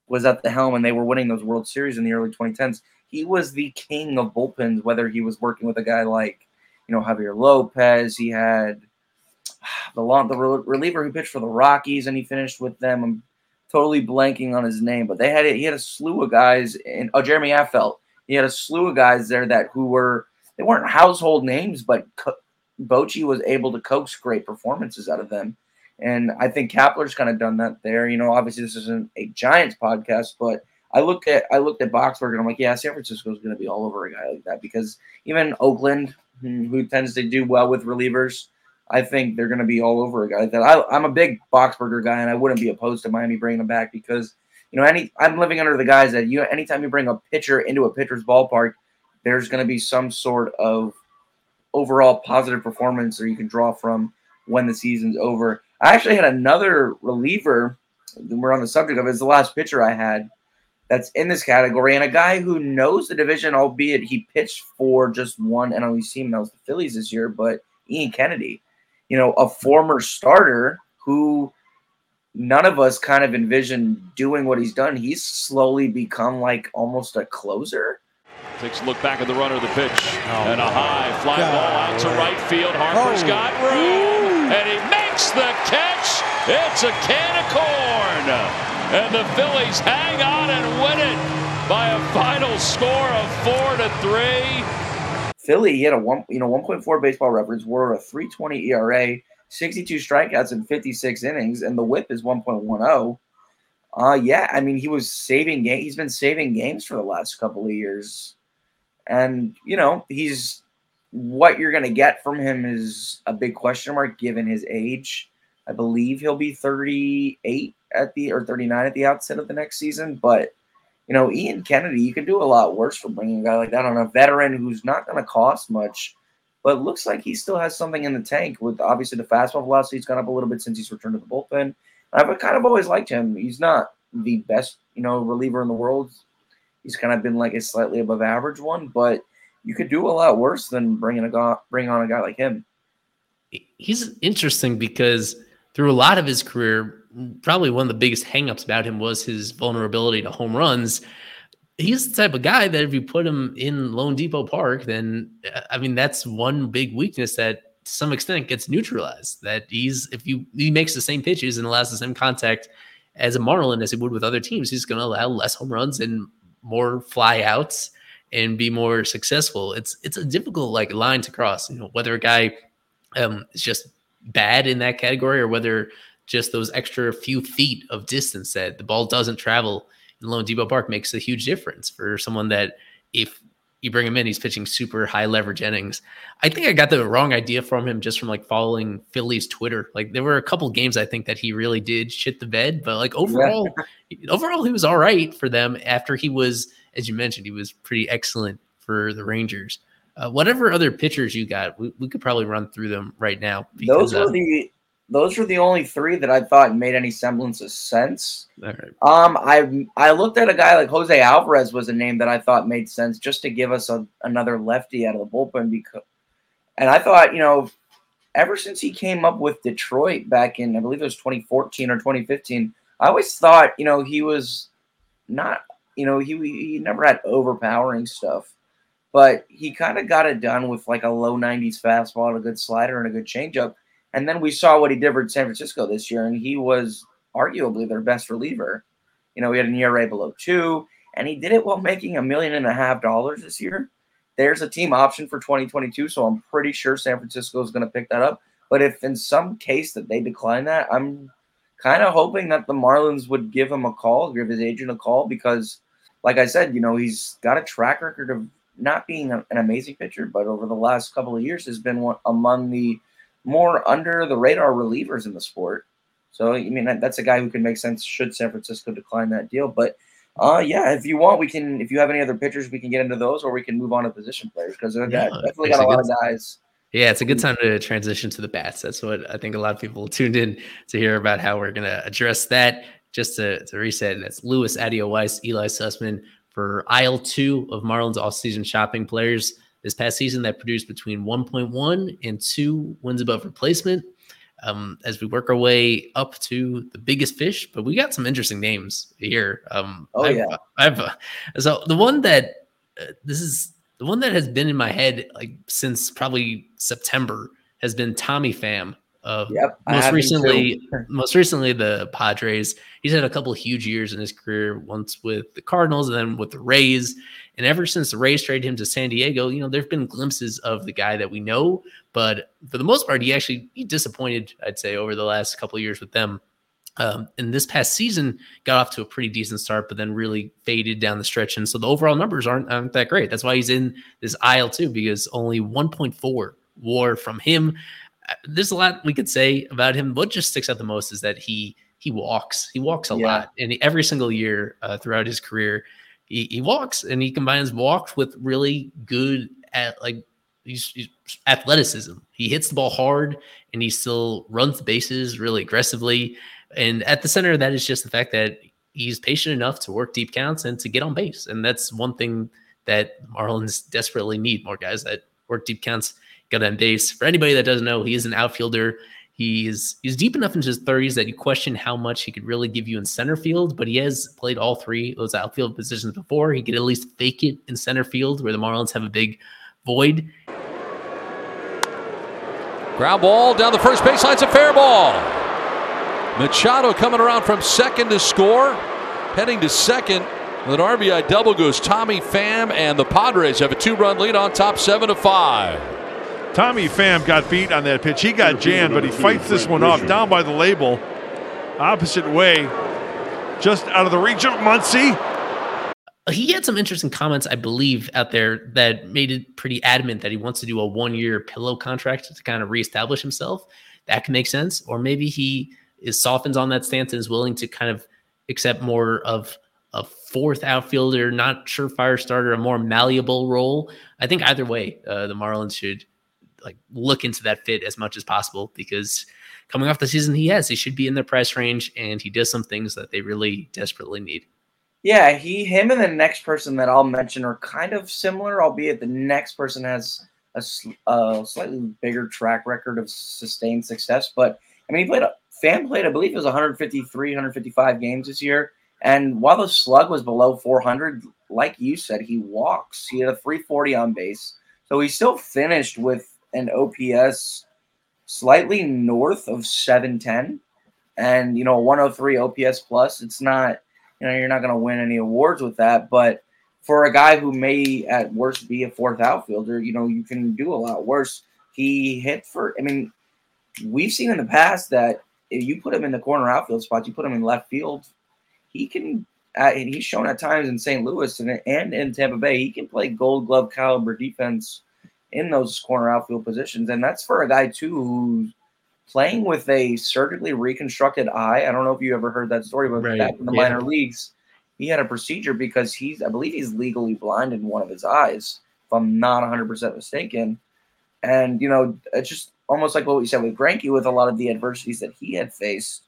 was at the helm and they were winning those World Series in the early 2010s, he was the king of bullpens, whether he was working with a guy like, you know, Javier Lopez, he had the long, the reliever who pitched for the Rockies and he finished with them. I'm totally blanking on his name, but they had, he had a slew of guys in, oh, Jeremy Affeldt he had a slew of guys there that who were they weren't household names, but Co- Bochy was able to coax great performances out of them. And I think Kapler's kind of done that there. You know, obviously this isn't a Giants podcast, but I looked at I looked at Boxberger and I'm like, yeah, San Francisco's going to be all over a guy like that because even Oakland, who tends to do well with relievers, I think they're going to be all over a guy that. I, I'm a big Boxberger guy, and I wouldn't be opposed to Miami bringing him back because you know, any I'm living under the guise that you anytime you bring a pitcher into a pitcher's ballpark, there's going to be some sort of overall positive performance that you can draw from when the season's over. I actually had another reliever. We're on the subject of is the last pitcher I had that's in this category, and a guy who knows the division, albeit he pitched for just one NL team, that was the Phillies this year, but Ian Kennedy, you know, a former starter who none of us kind of envisioned doing what he's done. He's slowly become like almost a closer. Takes a look back at the runner, the pitch, oh, and a high fly God. ball out to right field. Harper's oh. got room, and he makes the catch. It's a can of corn, and the Phillies hang on and win it by a final score of four to three. Philly, he had a one, you know, 1.4 baseball reference, were a 320 ERA 62 strikeouts in 56 innings, and the whip is 1.10. Uh, yeah, I mean, he was saving game. He's been saving games for the last couple of years, and you know, he's what you're going to get from him is a big question mark given his age. I believe he'll be 38 at the or 39 at the outset of the next season, but you know, Ian Kennedy, you can do a lot worse for bringing a guy like that on a veteran who's not going to cost much but looks like he still has something in the tank with obviously the fastball velocity. He's gone up a little bit since he's returned to the bullpen. I've kind of always liked him. He's not the best, you know, reliever in the world. He's kind of been like a slightly above average one, but you could do a lot worse than bringing a guy, bring on a guy like him. He's interesting because through a lot of his career, probably one of the biggest hangups about him was his vulnerability to home runs he's the type of guy that if you put him in loanDepot Park, then I mean that's one big weakness that to some extent gets neutralized. That he's if you he makes the same pitches and allows the same contact as a Marlin as he would with other teams, he's going to allow less home runs and more fly outs and be more successful. It's it's a difficult like line to cross. You know whether a guy um, is just bad in that category or whether just those extra few feet of distance that the ball doesn't travel in loanDepot Park makes a huge difference for someone that if you bring him in, he's pitching super high leverage innings. I think I got the wrong idea from him just from like following Philly's Twitter. Like there were a couple games I think that he really did shit the bed, but like overall, yeah. overall he was all right for them after he was, as you mentioned, he was pretty excellent for the Rangers. Uh, whatever other pitchers you got, we, we could probably run through them right now. Because, Those were uh, the those were the only three that I thought made any semblance of sense. Right. Um, I I looked at a guy like Jose Alvarez was a name that I thought made sense just to give us a, another lefty out of the bullpen because, and I thought you know, ever since he came up with Detroit back in I believe it was 2014 or 2015, I always thought you know he was not you know he he never had overpowering stuff, but he kind of got it done with like a low 90s fastball, and a good slider, and a good changeup and then we saw what he did for San Francisco this year, and he was arguably their best reliever. You know, he had an ERA below two, and he did it while making a million and a half dollars this year. There's a team option for 2022, so I'm pretty sure San Francisco is going to pick that up. But if in some case that they decline that, I'm kind of hoping that the Marlins would give him a call, give his agent a call, because, like I said, you know, he's got a track record of not being an amazing pitcher, but over the last couple of years has been one among the more under the radar relievers in the sport. So I mean that's a guy who can make sense should San Francisco decline that deal. But uh yeah, if you want, we can if you have any other pitchers, we can get into those or we can move on to position players because yeah, definitely got a lot of guys. Yeah, it's a good time to transition to the bats. That's what I think a lot of people tuned in to hear about how we're gonna address that. Just to, to reset, that's Louis Addeo Weiss, Ely Sussman for aisle two of Marlins all-season shopping players this past season that produced between 1.1 and 2 wins above replacement. Um, as we work our way up to the biggest fish, but we got some interesting names here. Um, oh I've, yeah, I've uh, so the one that uh, this is the one that has been in my head like since probably September has been Tommy Pham. Uh, yep, most recently, most recently the Padres. He's had a couple huge years in his career, once with the Cardinals and then with the Rays. And ever since the Rays traded him to San Diego, you know, there have been glimpses of the guy that we know, but for the most part, he actually he disappointed, I'd say, over the last couple of years with them. Um, and this past season got off to a pretty decent start, but then really faded down the stretch. And so the overall numbers aren't, aren't that great. That's why he's in this aisle too, because only 1.4 war from him. Uh, there's a lot we could say about him. What just sticks out the most is that he he walks. He walks a yeah. lot, and every single year uh, throughout his career, he, he walks and he combines walks with really good at like he's, he's, athleticism. He hits the ball hard and he still runs the bases really aggressively. And at the center of that is just the fact that he's patient enough to work deep counts and to get on base. And that's one thing that Marlins desperately need more guys that work deep counts, get on base. For anybody that doesn't know, he is an outfielder. He's he's deep enough into his 30s that you question how much he could really give you in center field, but he has played all three those outfield positions before. He could at least fake it in center field where the Marlins have a big void. Ground ball down the first baseline. It's a fair ball. Machado coming around from second to score. Heading to second with an RBI double goes Tommy Pham, and the Padres have a two run lead on top, seven to five. Tommy Pham got beat on that pitch. He got jammed, but he fights this one off down by the label, opposite way, just out of the reach of Muncy. He had some interesting comments, I believe, out there that made it pretty adamant that he wants to do a one year pillow contract to kind of reestablish himself. That can make sense. Or maybe he is softens on that stance and is willing to kind of accept more of a fourth outfielder, not surefire starter, a more malleable role. I think either way, uh, the Marlins should like look into that fit as much as possible because coming off the season he has, he should be in the price range and he does some things that they really desperately need. Yeah, he, him, and the next person that I'll mention are kind of similar, albeit the next person has a, a slightly bigger track record of sustained success. But I mean, he played a Pham played, I believe, it was 153, 155 games this year, And while the slug was below 400, like you said, he walks. He had a 340 on base. So he still finished with an OPS slightly north of 710 and, you know, 103 OPS plus. It's not, you know, you're not going to win any awards with that. But for a guy who may at worst be a fourth outfielder, you know, you can do a lot worse. He hit for, I mean, we've seen in the past that if you put him in the corner outfield spot, you put him in left field, he can. Uh, and he's shown at times in St. Louis and, and in Tampa Bay, he can play Gold Glove caliber defense in those corner outfield positions, and that's for a guy too who's playing with a surgically reconstructed eye. I don't know if you ever heard that story, but right. back in the yeah. minor leagues, he had a procedure because he's, I believe, he's legally blind in one of his eyes, if I'm not 100 percent mistaken. And you know, it's just almost like what we said with Greinke with a lot of the adversities that he had faced.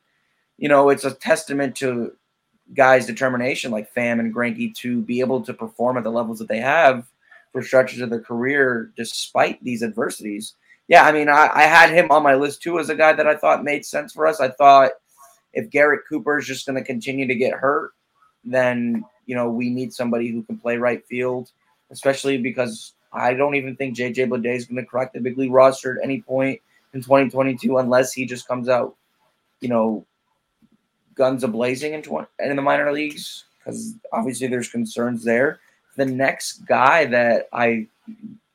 You know, it's a testament to guys' determination like Pham and Greinke, to be able to perform at the levels that they have for stretches of their career despite these adversities. Yeah, I mean, I, I had him on my list too as a guy that I thought made sense for us. I thought if Garrett Cooper is just going to continue to get hurt, then you know we need somebody who can play right field, especially because I don't even think JJ Bleday is going to crack the big league roster at any point in 2022 unless he just comes out, you know, guns a blazing in 20, in the minor leagues because obviously there's concerns there. The next guy that I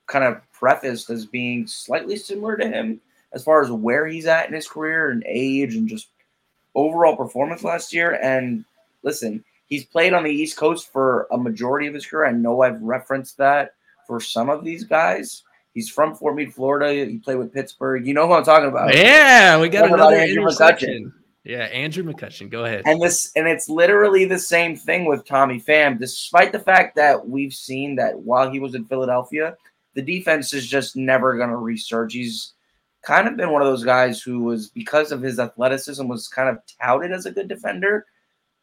kind of prefaced as being slightly similar to him as far as where he's at in his career and age and just overall performance last year. And listen, he's played on the East Coast for a majority of his career. I know I've referenced that for some of these guys. He's from Fort Meade, Florida. He played with Pittsburgh. You know who I'm talking about. Yeah, we got another McCutchen. Yeah, Andrew McCutchen. Go ahead. And this and it's literally the same thing with Tommy Pham, despite the fact that we've seen that while he was in Philadelphia, the defense is just never gonna resurge. He's kind of been one of those guys who was because of his athleticism was kind of touted as a good defender,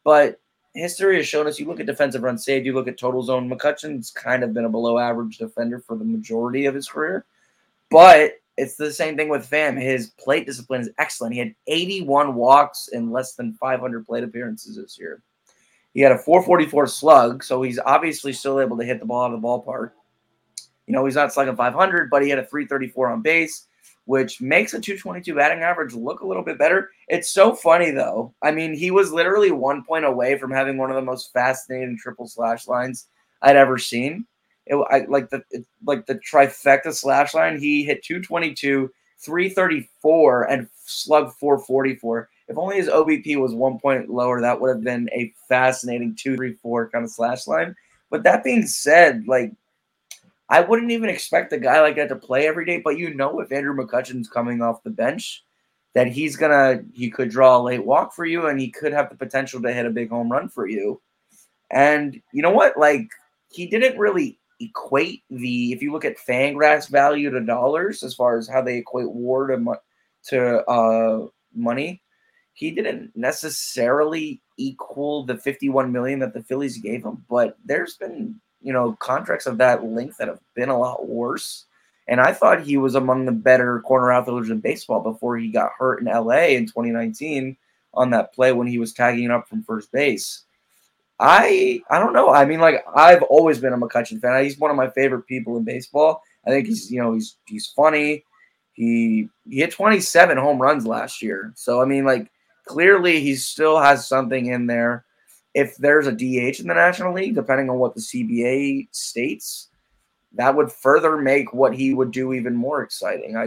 but history has shown us you look at defensive run saved, you look at total zone. McCutchen's kind of been a below average defender for the majority of his career. But it's the same thing with Pham. His plate discipline is excellent. He had 81 walks in less than 500 plate appearances this year. He had a 444 slug, so he's obviously still able to hit the ball out of the ballpark. You know, he's not slugging 500, but he had a 334 on base which makes a 222 batting average look a little bit better. It's so funny though. I mean, he was literally one point away from having one of the most fascinating triple slash lines I'd ever seen. It, I, like the it, like the trifecta slash line. He hit 222, 334, and slug 444. If only his OBP was one point lower, that would have been a fascinating two, three, four kind of slash line. But that being said, like I wouldn't even expect a guy like that to play every day, but you know, if Andrew McCutchen's coming off the bench, that he's gonna he could draw a late walk for you, and he could have the potential to hit a big home run for you. And you know what? Like he didn't really equate the if you look at Fangraphs value to dollars as far as how they equate WAR to to uh, money. He didn't necessarily equal the 51 million that the Phillies gave him, but there's been you know, contracts of that length that have been a lot worse. And I thought he was among the better corner outfielders in baseball before he got hurt in LA in 2019 on that play when he was tagging up from first base. I I don't know. I mean, like I've always been a McCutchen fan. He's one of my favorite people in baseball. I think he's you know he's he's funny. He he hit 27 home runs last year. So I mean, like clearly he still has something in there if there's a DH in the National League, depending on what the CBA states, that would further make what he would do even more exciting. I,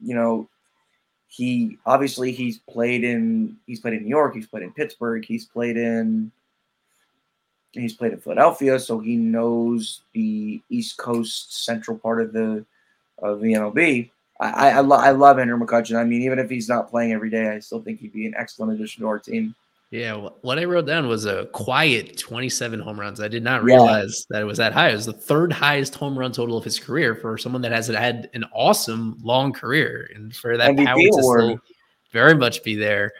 you know, he obviously he's played in he's played in New York, he's played in Pittsburgh, he's played in he's played in Philadelphia, so he knows the East Coast central part of the of the MLB. I I, lo- I love Andrew McCutchen. I mean, even if he's not playing every day, I still think he'd be an excellent addition to our team. Yeah, what I wrote down was a quiet 27 home runs. I did not realize yeah. that it was that high. It was the third highest home run total of his career for someone that has had an awesome long career, and for that MVP power to still very much be there.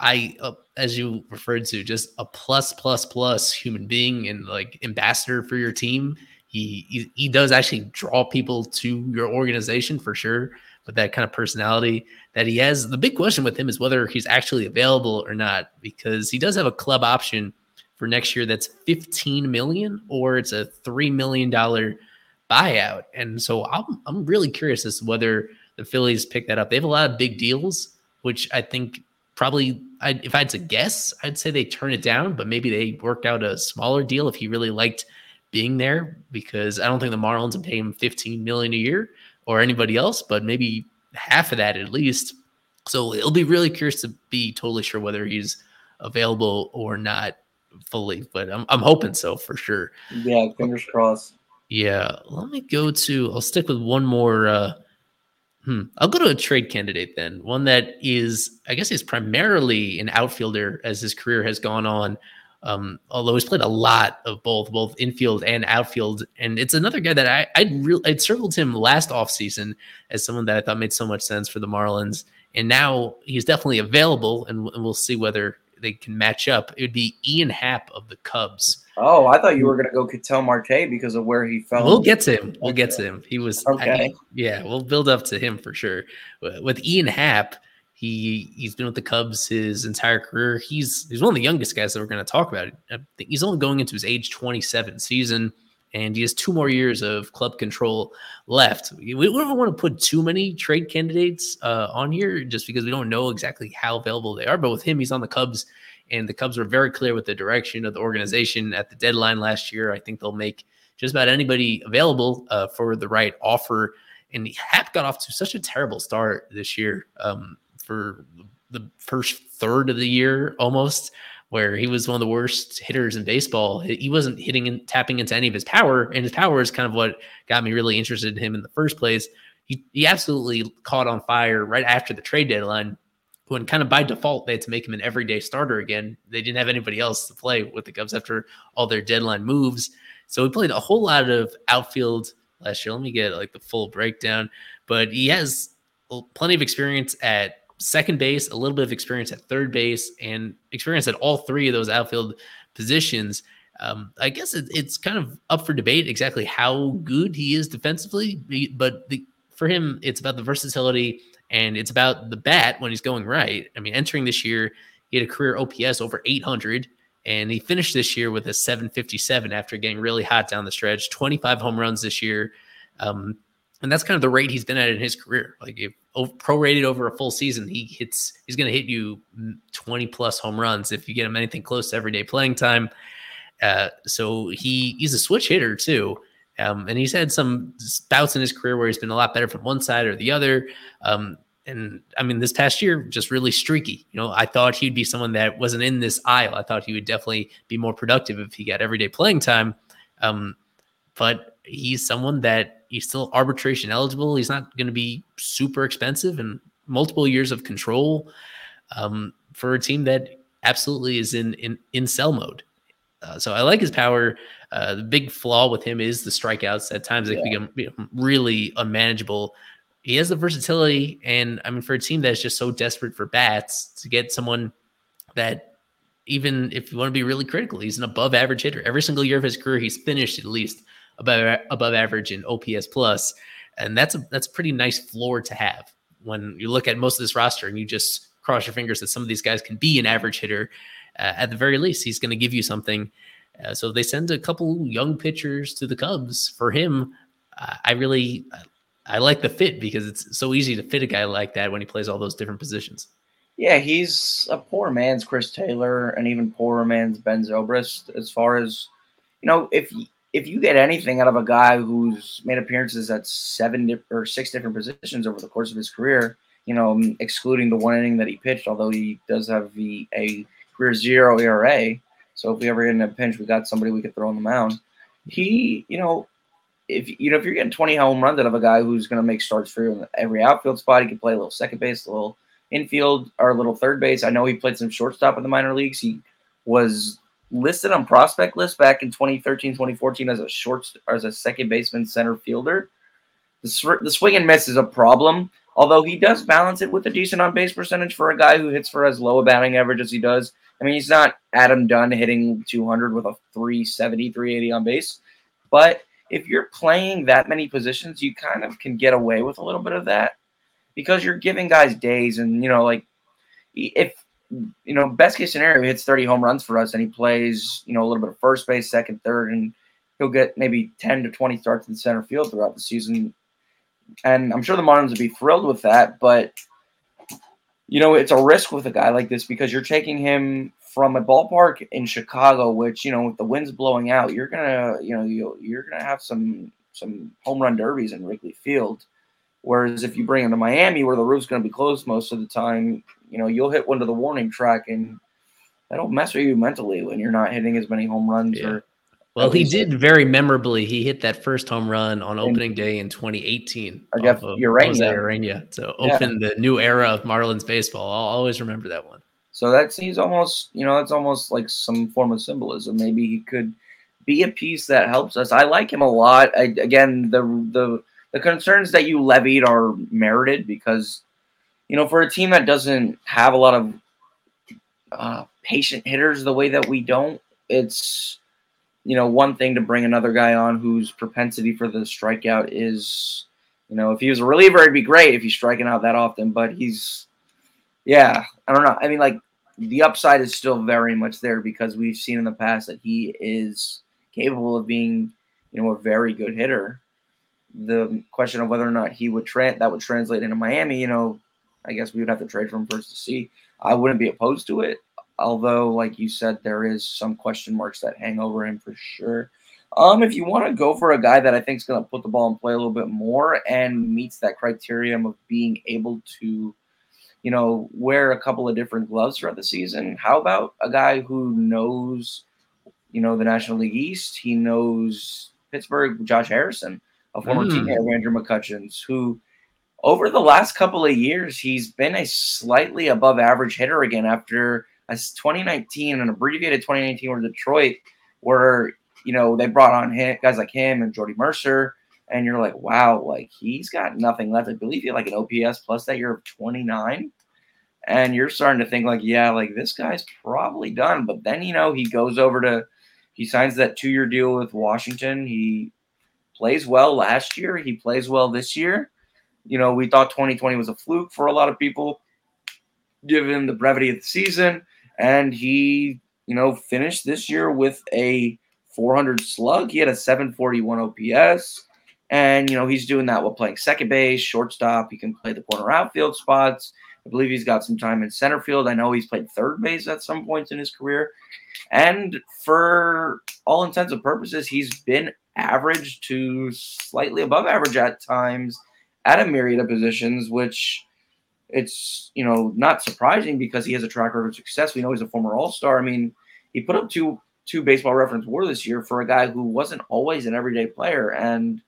I, uh, as you referred to, just a plus plus plus human being and like ambassador for your team. He, he he does actually draw people to your organization for sure with that kind of personality that he has. The big question with him is whether he's actually available or not, because he does have a club option for next year that's 15 million or it's a $3 million buyout. And so I'm, I'm really curious as to whether the Phillies pick that up. They have a lot of big deals, which I think probably, I, if I had to guess, I'd say they turn it down, but maybe they work out a smaller deal if he really liked being there because I don't think the Marlins would pay him 15 million a year or anybody else, but maybe half of that at least. So it'll be really curious to be totally sure whether he's available or not fully, but I'm, I'm hoping so for sure. Yeah, fingers crossed. Yeah, let me go to. I'll stick with one more. Uh, hmm, I'll go to a trade candidate then. One that is, I guess, is primarily an outfielder as his career has gone on. Um, although he's played a lot of both, both infield and outfield, and it's another guy that I I'd really I'd circled him last offseason as someone that I thought made so much sense for the Marlins, and now he's definitely available, and, and we'll see whether they can match up. It would be Ian Happ of the Cubs. Oh, I thought you were going to go Ketel Marte because of where he fell. We'll get to him. We'll get to him. He was okay. I, yeah, we'll build up to him for sure. With Ian Happ, he he's been with the Cubs his entire career. He's he's one of the youngest guys that we're going to talk about. I think he's only going into his age 27 season, and he has two more years of club control left. We, we don't want to put too many trade candidates uh, on here just because we don't know exactly how available they are. But with him, he's on the Cubs, and the Cubs were very clear with the direction of the organization at the deadline last year. I think they'll make just about anybody available uh, for the right offer. And Happ got off to such a terrible start this year. Um, for the first third of the year almost where he was one of the worst hitters in baseball. He wasn't hitting and tapping into any of his power, and his power is kind of what got me really interested in him in the first place. He, he absolutely caught on fire right after the trade deadline when kind of by default they had to make him an everyday starter again. They didn't have anybody else to play with the Cubs after all their deadline moves. So he played a whole lot of outfield last year. Let me get like the full breakdown, but he has plenty of experience at second base, a little bit of experience at third base, and experience at all three of those outfield positions. Um, I guess it, it's kind of up for debate exactly how good he is defensively, but the, for him, it's about the versatility and it's about the bat when he's going right. I mean, entering this year, he had a career OPS over 800, and he finished this year with a 757 after getting really hot down the stretch. 25 home runs this year. Um, and that's kind of the rate he's been at in his career. Like if prorated over a full season, he hits he's going to hit you 20 plus home runs if you get him anything close to everyday playing time. Uh, so he he's a switch hitter too. Um, and he's had some bouts in his career where he's been a lot better from one side or the other. Um, and I mean, this past year, just really streaky. You know, I thought he'd be someone that wasn't in this aisle. I thought he would definitely be more productive if he got everyday playing time. Um, but he's someone that he's still arbitration eligible. He's not going to be super expensive and multiple years of control um, for a team that absolutely is in in, in sell mode. Uh, so I like his power. Uh, the big flaw with him is the strikeouts. At times they yeah. become you know, really unmanageable. He has the versatility, and I mean, for a team that's just so desperate for bats, to get someone that even if you want to be really critical, he's an above average hitter. Every single year of his career, he's finished at least above above average in OPS plus, and that's a that's a pretty nice floor to have when you look at most of this roster and you just cross your fingers that some of these guys can be an average hitter. Uh, at the very least, he's going to give you something. Uh, so they send a couple young pitchers to the Cubs for him. Uh, I really I like the fit because it's so easy to fit a guy like that when he plays all those different positions. Yeah, he's a poor man's Chris Taylor and even poorer man's Ben Zobrist as far as you know, if if you get anything out of a guy who's made appearances at seven or six different positions over the course of his career, you know, um, excluding the one inning that he pitched, although he does have the a career zero ERA. So if we ever get in a pinch, we got somebody we could throw on the mound. He, you know, if you know if you're getting 20 home runs out of a guy who's going to make starts for you every outfield spot, he can play a little second base, a little infield, or a little third base. I know he played some shortstop in the minor leagues. He was listed on prospect list back in 2013, 2014 as a short as a second baseman, center fielder. The, the swing and miss is a problem, although he does balance it with a decent on base percentage for a guy who hits for as low a batting average as he does. I mean, he's not Adam Dunn hitting 200 with a 370, 380 on base, but if you're playing that many positions, you kind of can get away with a little bit of that because you're giving guys days and you know like if you know, best case scenario, he hits 30 home runs for us and he plays, you know, a little bit of first base, second, third, and he'll get maybe 10 to 20 starts in center field throughout the season. And I'm sure the Marlins would be thrilled with that, but you know, it's a risk with a guy like this because you're taking him from a ballpark in Chicago, which, you know, with the winds blowing out, you're gonna, you know, you you're gonna have some some home run derbies in Wrigley Field. Whereas if you bring him to Miami, where the roof's going to be closed most of the time, you know, you'll hit one to the warning track, and that'll mess with you mentally when you're not hitting as many home runs. Yeah. Or well, he did very memorably. He hit that first home run on opening day in 2018 against Ureña. Ureña to open yeah. the new era of Marlins baseball. I'll always remember that one. So that seems almost, you know, it's almost like some form of symbolism. Maybe he could be a piece that helps us. I like him a lot. I, again, the the the concerns that you levied are merited because, you know, for a team that doesn't have a lot of uh, patient hitters the way that we don't, it's you know one thing to bring another guy on whose propensity for the strikeout is, you know, if he was a reliever, it'd be great if he's striking out that often, but he's, yeah, I don't know. I mean, like the upside is still very much there because we've seen in the past that he is capable of being, you know, a very good hitter the question of whether or not he would tra- that would translate into Miami, you know, I guess we would have to trade for him first to see. I wouldn't be opposed to it, although, like you said, there is some question marks that hang over him for sure. Um, if you want to go for a guy that I think is going to put the ball in play a little bit more and meets that criterion of being able to, you know, wear a couple of different gloves throughout the season, how about a guy who knows, you know, the National League East? He knows Pittsburgh, Josh Harrison a former mm. teammate of Andrew McCutchen's, who over the last couple of years, he's been a slightly above average hitter again after a 2019, an abbreviated 2019 where Detroit, where, you know, they brought on him, guys like him and Jordy Mercer. And you're like, wow, like he's got nothing left. I believe he had like an OPS plus that year of 29. And you're starting to think, like, yeah, like this guy's probably done. But then, you know, he goes over to, he signs that two year deal with Washington. He plays well last year. He plays well this year. You know, we thought 2020 was a fluke for a lot of people, given the brevity of the season. And he, you know, finished this year with a 400 slug. He had a 741 OPS. And, you know, he's doing that while playing second base, shortstop. He can play the corner outfield spots. I believe he's got some time in center field. I know he's played third base at some points in his career. And for all intents and purposes, he's been average to slightly above average at times at a myriad of positions, which it's you know not surprising because he has a track record of success. We know he's a former All Star. I mean, he put up two two Baseball Reference WAR this year for a guy who wasn't always an everyday player, and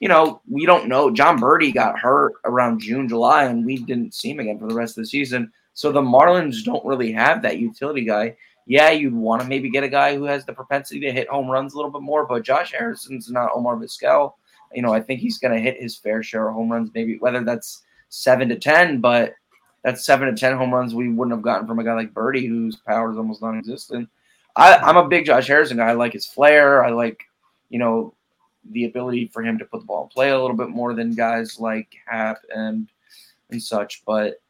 you know we don't know. Jon Berti got hurt around June, July, and we didn't see him again for the rest of the season. So the Marlins don't really have that utility guy yeah, you'd want to maybe get a guy who has the propensity to hit home runs a little bit more, but Josh Harrison's not Omar Vizquel. You know, I think he's going to hit his fair share of home runs, maybe whether that's seven to 10, but that's seven to 10 home runs we wouldn't have gotten from a guy like Berti, whose power is almost non existent. I'm a big Josh Harrison guy. I like his flair. I like, you know, the ability for him to put the ball in play a little bit more than guys like Happ and and such. But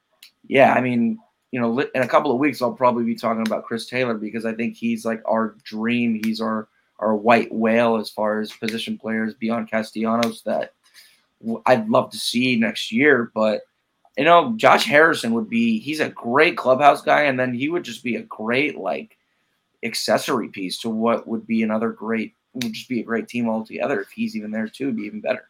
yeah, I mean, you know, in a couple of weeks, I'll probably be talking about Chris Taylor because I think he's like our dream. He's our our white whale as far as position players beyond Castellanos that I'd love to see next year. But you know, Josh Harrison would be he's a great clubhouse guy, and then he would just be a great like accessory piece to what would be another great would just be a great team altogether. If he's even there too, it'd be even better.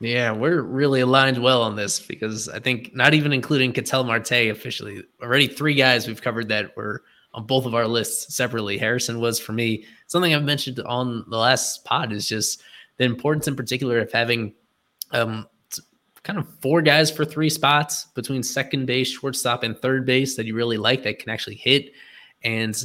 Yeah, we're really aligned well on this because I think not even including Ketel Marte officially, already three guys we've covered that were on both of our lists separately. Harrison was for me something I've mentioned on the last pod is just the importance in particular of having um, kind of four guys for three spots between second base, shortstop, and third base that you really like that can actually hit. And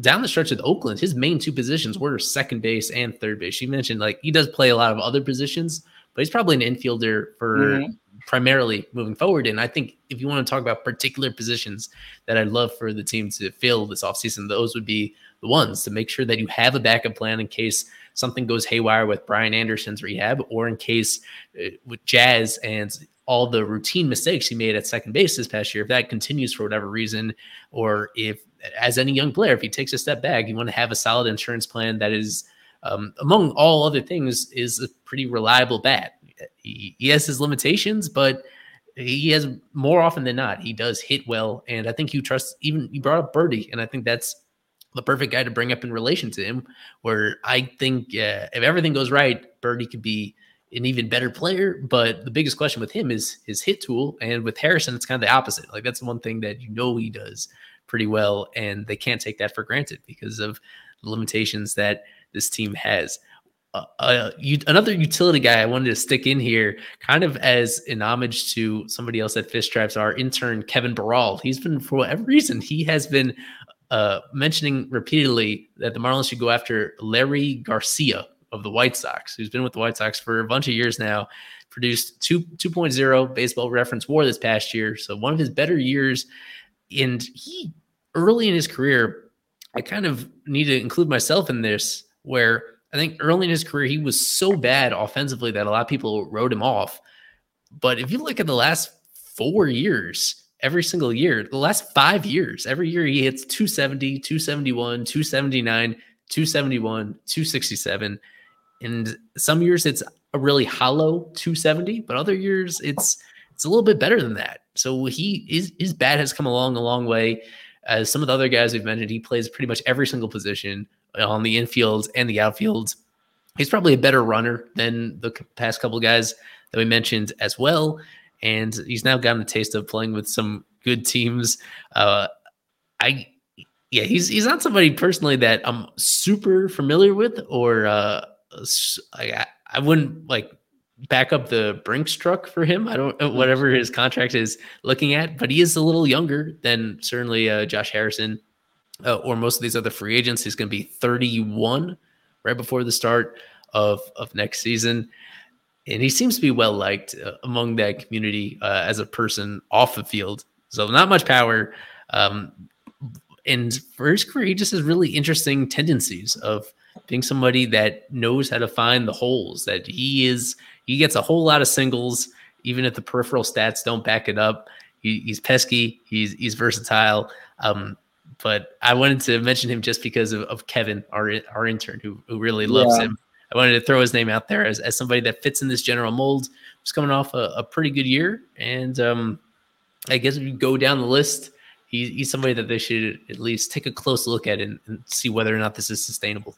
down the stretch with Oakland, his main two positions were second base and third base. You mentioned like he does play a lot of other positions, but he's probably an infielder for mm-hmm. Primarily moving forward. And I think if you want to talk about particular positions that I'd love for the team to fill this offseason, those would be the ones to make sure that you have a backup plan in case something goes haywire with Brian Anderson's rehab or in case uh, with Jazz and all the routine mistakes he made at second base this past year, if that continues for whatever reason, or if, as any young player, if he takes a step back, you want to have a solid insurance plan that is, um, among all other things, is a pretty reliable bat. He, has his limitations, but he has more often than not, he does hit well. And I think you trust, even you brought up Berti, and I think that's the perfect guy to bring up in relation to him. Where I think uh, if everything goes right, Berti could be an even better player. But the biggest question with him is his hit tool. And with Harrison, it's kind of the opposite. Like that's one thing that you know he does pretty well. And they can't take that for granted because of the limitations that this team has. Uh, uh, another utility guy I wanted to stick in here, kind of as an homage to somebody else at Fish Stripes, our intern Kevin Baral. He's been, for whatever reason, he has been uh, mentioning repeatedly that the Marlins should go after Leury Garcia of the White Sox, who's been with the White Sox for a bunch of years now, produced 2 2.0 baseball reference war this past year. So one of his better years. And he early in his career, I kind of need to include myself in this, where I think early in his career, he was so bad offensively that a lot of people wrote him off. But if you look at the last four years, every single year, the last five years, every year he hits 270, 271, 279, 271, 267. And some years it's a really hollow 270, but other years it's it's a little bit better than that. So he his, his bat has come along a long way. As some of the other guys we've mentioned, he plays pretty much every single position on the infield and the outfield. He's probably a better runner than the past couple guys that we mentioned as well. And he's now gotten a taste of playing with some good teams. Uh, I yeah, he's he's not somebody personally that I'm super familiar with, or uh, I I wouldn't like back up the Brinks truck for him. I don't mm-hmm. whatever his contract is looking at, but he is a little younger than certainly uh, Josh Harrison uh, or most of these other free agents. He's going to be 31 right before the start of of next season, and he seems to be well liked uh, among that community uh, as a person off the field. So not much power. Um, and for his career, he just has really interesting tendencies of being somebody that knows how to find the holes. That he is, he gets a whole lot of singles, even if the peripheral stats don't back it up. He, he's pesky. He's he's versatile. Um, but I wanted to mention him just because of, of Kevin, our our intern, who who really loves yeah. him. I wanted to throw his name out there as, as somebody that fits in this general mold. He's coming off a, a pretty good year, and um, I guess if you go down the list, he, he's somebody that they should at least take a close look at and, and see whether or not this is sustainable.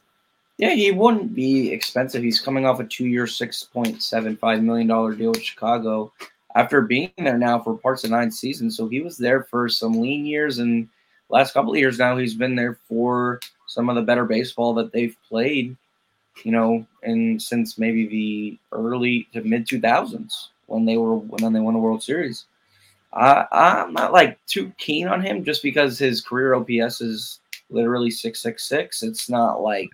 Yeah, he wouldn't be expensive. He's coming off a two-year, six point seven five million dollar deal with Chicago after being there now for parts of nine seasons. So he was there for some lean years, and last couple of years now he's been there for some of the better baseball that they've played. You know, and since maybe the early to mid two thousands when they were when they won the World Series. I, I'm not like too keen on him just because his career OPS is literally six six six. It's not like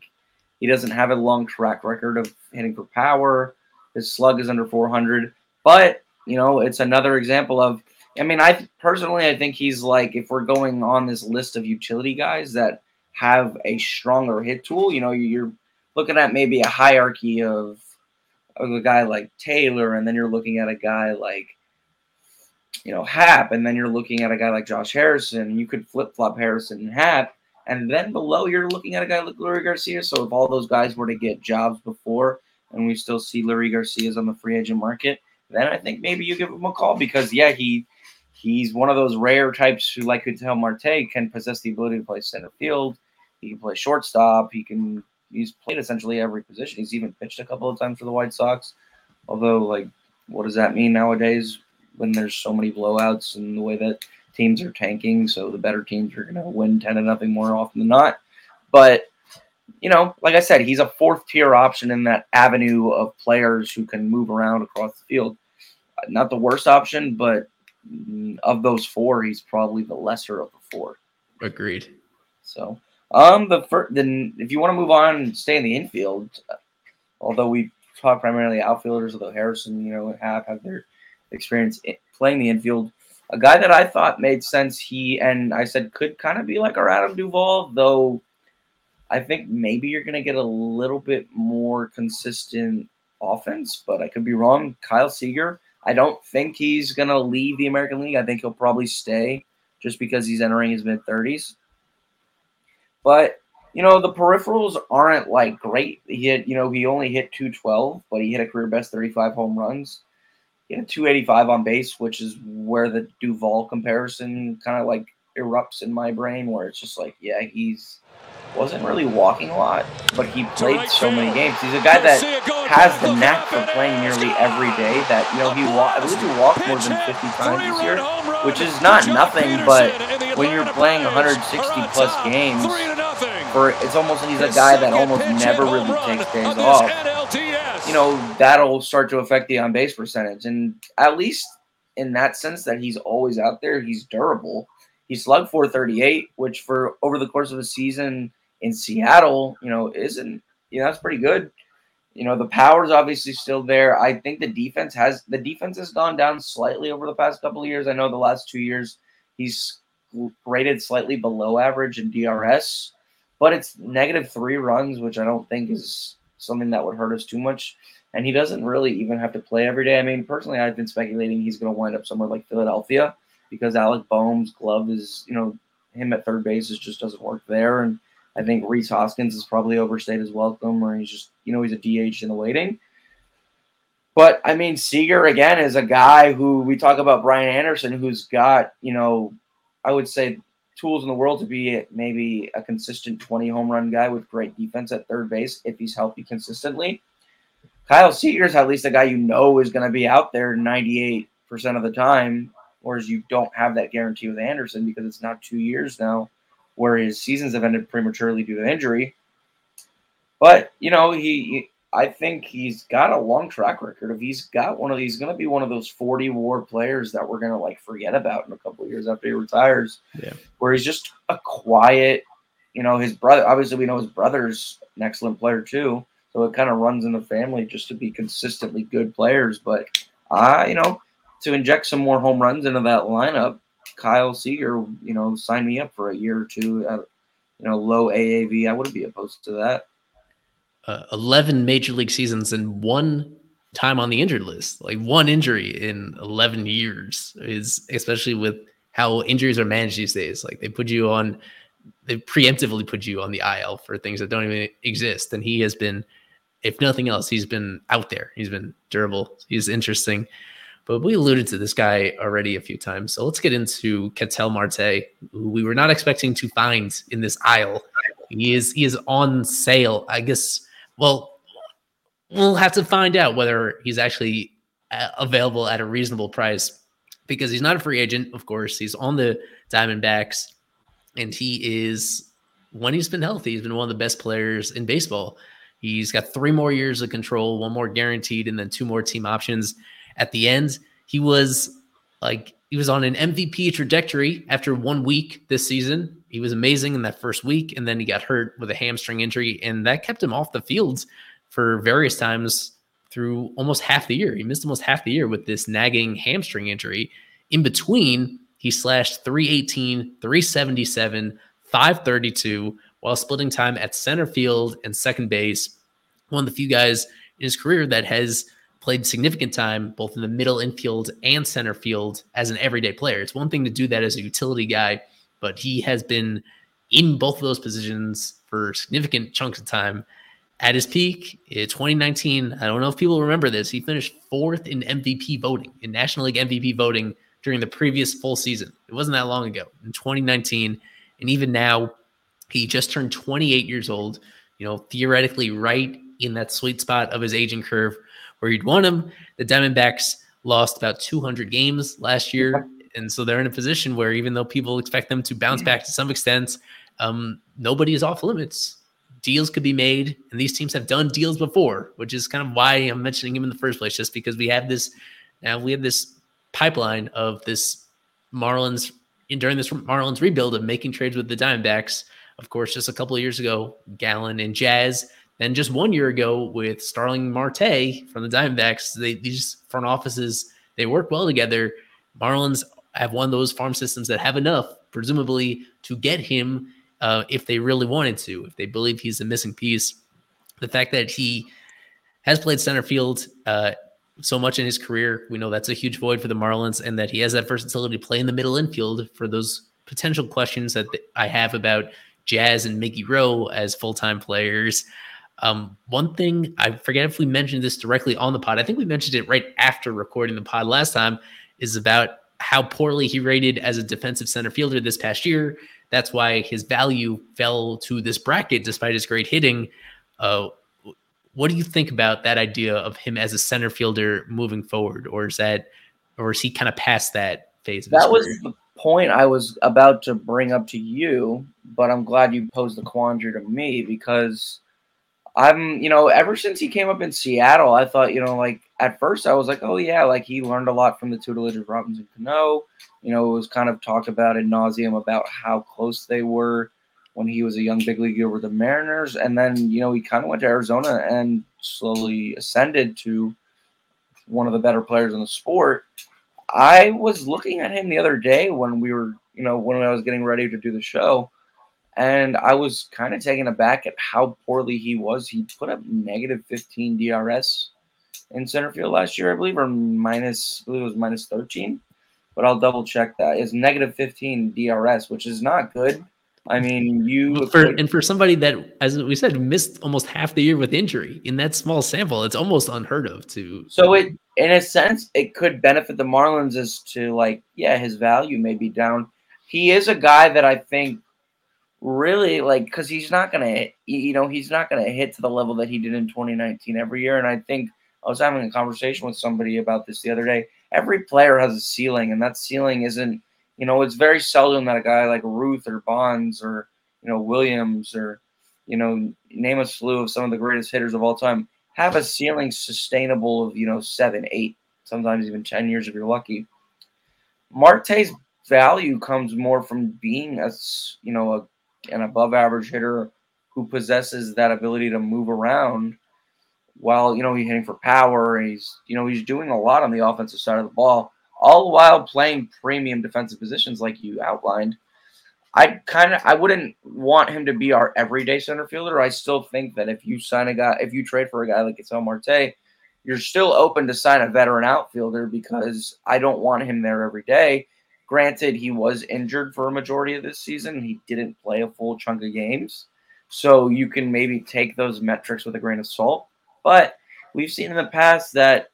he doesn't have a long track record of hitting for power. His slug is under 400, but you know it's another example of. I mean, I personally I think he's like if we're going on this list of utility guys that have a stronger hit tool, you know, you're looking at maybe a hierarchy of of a guy like Taylor, and then you're looking at a guy like you know, Happ, and then you're looking at a guy like Josh Harrison. You could flip flop Harrison and Happ, and then below you're looking at a guy like Leury Garcia. So if all those guys were to get jobs before, and we still see Leury Garcia's on the free agent market, then I think maybe you give him a call because yeah, he he's one of those rare types who, like Ketel Marte, can possess the ability to play center field. He can play shortstop. He can. He's played essentially every position. He's even pitched a couple of times for the White Sox. Although, like, what does that mean nowadays? when there's so many blowouts and the way that teams are tanking. So the better teams are going to win 10 to nothing more often than not. But, you know, like I said, he's a fourth tier option in that avenue of players who can move around across the field. Not the worst option, but of those four, he's probably the lesser of the four. Agreed. So, um, the first, then if you want to move on stay in the infield, although we talk primarily outfielders, although Harrison, you know, have have their experience playing the infield. A guy that I thought made sense. He and I said could kind of be like our Adam Duvall, though. I think maybe you're going to get a little bit more consistent offense, but I could be wrong. Kyle Seager, I don't think he's gonna leave the American League. I think he'll probably stay just because he's entering his mid thirties. But you know the peripherals aren't like great. He hit, you know, he only hit 212, but he hit a career best 35 home runs. He had 285 on base, which is where the Duvall comparison kind of like erupts in my brain, where it's just like, yeah, he's wasn't really walking a lot, but he played so many games. He's a guy that has the knack for playing nearly every day. That you know he walked. I believe he walked more than 50 times this year, which is not nothing. But when you're playing 160 plus games, for it's almost he's a guy that almost never really takes days off. You know that'll start to affect the on base percentage, and at least in that sense that he's always out there, he's durable. He slugged 438, which for over the course of a season in Seattle, you know, isn't you know that's pretty good. You know, the power's obviously still there. I think the defense has the defense has gone down slightly over the past couple of years. I know the last two years he's rated slightly below average in DRS, but it's negative three runs, which I don't think is something that would hurt us too much. And he doesn't really even have to play every day. I mean, personally, I've been speculating he's going to wind up somewhere like Philadelphia because Alec Bohm's glove is, you know, him at third base is just doesn't work there. And I think Rhys Hoskins is probably overstayed his welcome, or he's just, you know, he's a DH in the waiting. But I mean, Seager again is a guy who we talk about Brian Anderson, who's got, you know, I would say tools in the world to be maybe a consistent 20 home run guy with great defense at third base if he's healthy consistently. Kyle Seager is at least a guy you know is going to be out there 98% of the time, whereas you don't have that guarantee with Anderson because it's not two years now where his seasons have ended prematurely due to injury. But you know, he, I think he's got a long track record. If he's got one of these, going to be one of those 40 war players that we're going to like forget about in a couple years after he retires. Yeah. Where he's just a quiet, you know, his brother, obviously we know his brother's an excellent player too. So it kind of runs in the family just to be consistently good players. But, uh, you know, to inject some more home runs into that lineup, Kyle Seager, you know, sign me up for a year or two at, you know, low AAV. I wouldn't be opposed to that. Uh, 11 major league seasons and one time on the injured list, like one injury in 11 years is especially with how injuries are managed these days. Like they put you on, they preemptively put you on the IL for things that don't even exist. And he has been, if nothing else, he's been out there. He's been durable. He's interesting. But we alluded to this guy already a few times. So let's get into Ketel Marte, who we were not expecting to find in this aisle. He is he is on sale. I guess. Well, we'll have to find out whether he's actually uh, available at a reasonable price because he's not a free agent. Of course, he's on the Diamondbacks, and he is when he's been healthy, he's been one of the best players in baseball. He's got three more years of control, one more guaranteed, and then two more team options at the end. He was like he was on an MVP trajectory after one week this season. He was amazing in that first week, and then he got hurt with a hamstring injury, and that kept him off the fields for various times through almost half the year. He missed almost half the year with this nagging hamstring injury. In between, he slashed 318, 377, 532 while splitting time at center field and second base. One of the few guys in his career that has played significant time both in the middle infield and center field as an everyday player. It's one thing to do that as a utility guy, but he has been in both of those positions for significant chunks of time. At his peak eh, in 2019, I don't know if people remember this, he finished fourth in MVP voting, in National League MVP voting during the previous full season. It wasn't that long ago in 2019. And even now, he just turned 28 years old, you know, theoretically right in that sweet spot of his aging curve where you'd want him. The Diamondbacks lost about 200 games last year. And so they're in a position where even though people expect them to bounce back to some extent, um, nobody is off limits. Deals could be made, and these teams have done deals before, which is kind of why I'm mentioning him in the first place, just because we have this now we have this pipeline of this Marlins in during this Marlins rebuild of making trades with the Diamondbacks. Of course, just a couple of years ago, Gallen and Jazz then just one year ago with Starling Marte from the Diamondbacks, they, these front offices they work well together. Marlins have one of those farm systems that have enough, presumably, to get him uh, if they really wanted to, if they believe he's a missing piece. The fact that he has played center field uh, so much in his career. We know that's a huge void for the Marlins, and that he has that versatility to play in the middle infield for those potential questions that I have about Jazz and Mickey Rowe as full time players. Um, one thing I forget if we mentioned this directly on the pod. I think we mentioned it right after recording the pod last time. Is about how poorly he rated as a defensive center fielder this past year. That's why his value fell to this bracket despite his great hitting. Uh, what do you think about that idea of him as a center fielder moving forward, or is that, or is he kind of past that phase? that was the point I was about to bring up to you, but I'm glad you posed the quandary to me because I'm, you know, ever since he came up in Seattle, I thought, you know, like at first I was like, oh yeah, like he learned a lot from the tutelage of Robinson Cano. You know, it was kind of talked about in nauseum about how close they were when he was a young big leaguer with the Mariners, and then you know he kind of went to Arizona and slowly ascended to one of the better players in the sport. I was looking at him the other day when we were, you know, when I was getting ready to do the show, and I was kind of taken aback at how poorly he was. He put up negative 15 DRS in center field last year, I believe, or minus, I believe it was minus 13, but I'll double check that. It's negative 15 DRS, which is not good. I mean, you for and for somebody that, as we said, missed almost half the year with injury in that small sample, it's almost unheard of. To so it, in a sense, it could benefit the Marlins as to like, yeah, his value may be down. He is a guy that I think really like because he's not gonna, you know, he's not gonna hit to the level that he did in 2019 every year. And I think I was having a conversation with somebody about this the other day. Every player has a ceiling, and that ceiling isn't you know, it's very seldom that a guy like Ruth or Bonds or you know Williams or you know name a slew of some of the greatest hitters of all time have a ceiling sustainable of you know seven, eight, sometimes even ten years if you're lucky. Marte's value comes more from being a you know a, an above average hitter who possesses that ability to move around while you know he's hitting for power he's you know he's doing a lot on the offensive side of the ball all while playing premium defensive positions like you outlined. I kind of I wouldn't want him to be our everyday center fielder. I still think that if you sign a guy, if you trade for a guy like Ketel Marte, you're still open to sign a veteran outfielder because I don't want him there every day. Granted, he was injured for a majority of this season. He didn't play a full chunk of games. So you can maybe take those metrics with a grain of salt. But we've seen in the past that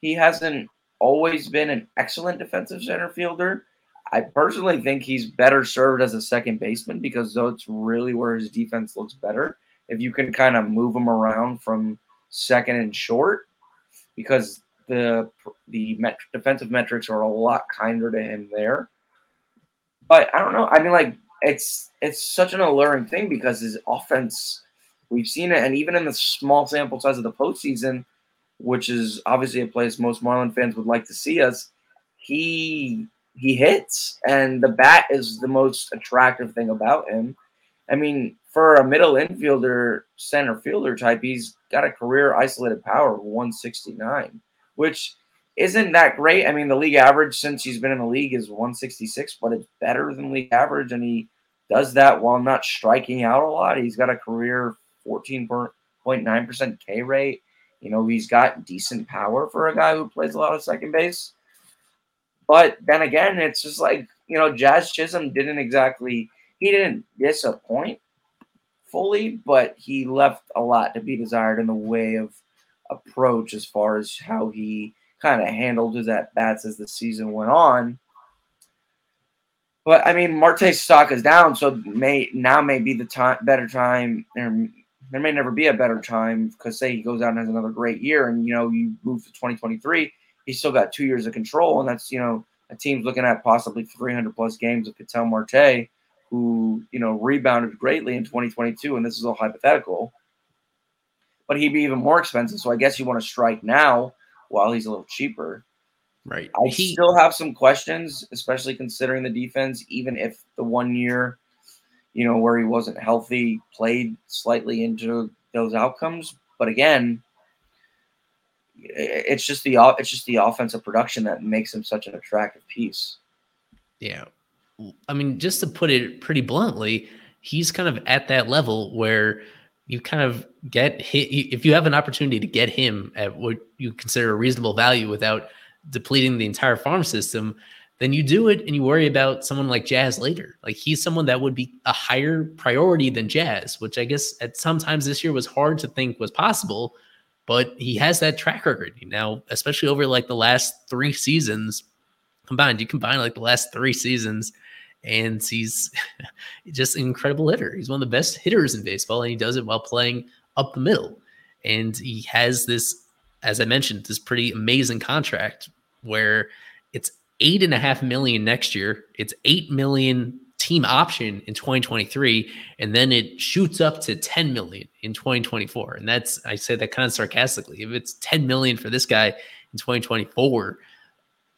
he hasn't always been an excellent defensive center fielder. I personally think he's better served as a second baseman because that's really where his defense looks better. If you can kind of move him around from second and short, because the the met- defensive metrics are a lot kinder to him there. But I don't know. I mean, like it's it's such an alluring thing because his offense, we've seen it, and even in the small sample size of the postseason, which is obviously a place most Marlin fans would like to see us, he he hits, and the bat is the most attractive thing about him. I mean, for a middle infielder, center fielder type, he's got a career isolated power of 169, which isn't that great. I mean, the league average since he's been in the league is 166, but it's better than league average, and he does that while not striking out a lot. He's got a career 14.9% K rate. You know, he's got decent power for a guy who plays a lot of second base. But then again, it's just like, you know, Jazz Chisholm didn't exactly, he didn't disappoint fully, but he left a lot to be desired in the way of approach as far as how he kind of handled his at bats as the season went on. But I mean, Marte's stock is down, so may now may be the time better time, or there may never be a better time because say he goes out and has another great year and you know you move to 2023 he's still got two years of control and that's you know a team's looking at possibly 300 plus games of Ketel Marte who you know rebounded greatly in 2022 and this is all hypothetical but he'd be even more expensive so I guess you want to strike now while he's a little cheaper right I he, still have some questions especially considering the defense even if the one year you know, where he wasn't healthy, played slightly into those outcomes. But again, it's just the it's just the offensive production that makes him such an attractive piece. Yeah. I mean, just to put it pretty bluntly, he's kind of at that level where you kind of get hit if you have an opportunity to get him at what you consider a reasonable value without depleting the entire farm system, then you do it and you worry about someone like Jazz later. Like he's someone that would be a higher priority than Jazz, which I guess at sometimes this year was hard to think was possible, but he has that track record now, especially over like the last three seasons combined. You combine like the last three seasons, and he's just an incredible hitter. He's one of the best hitters in baseball, and he does it while playing up the middle. And he has this, as I mentioned, this pretty amazing contract where it's eight and a half million next year. It's eight million team option in 2023, and then it shoots up to 10 million in 2024. And that's I say that kind of sarcastically. If it's 10 million for this guy in 2024,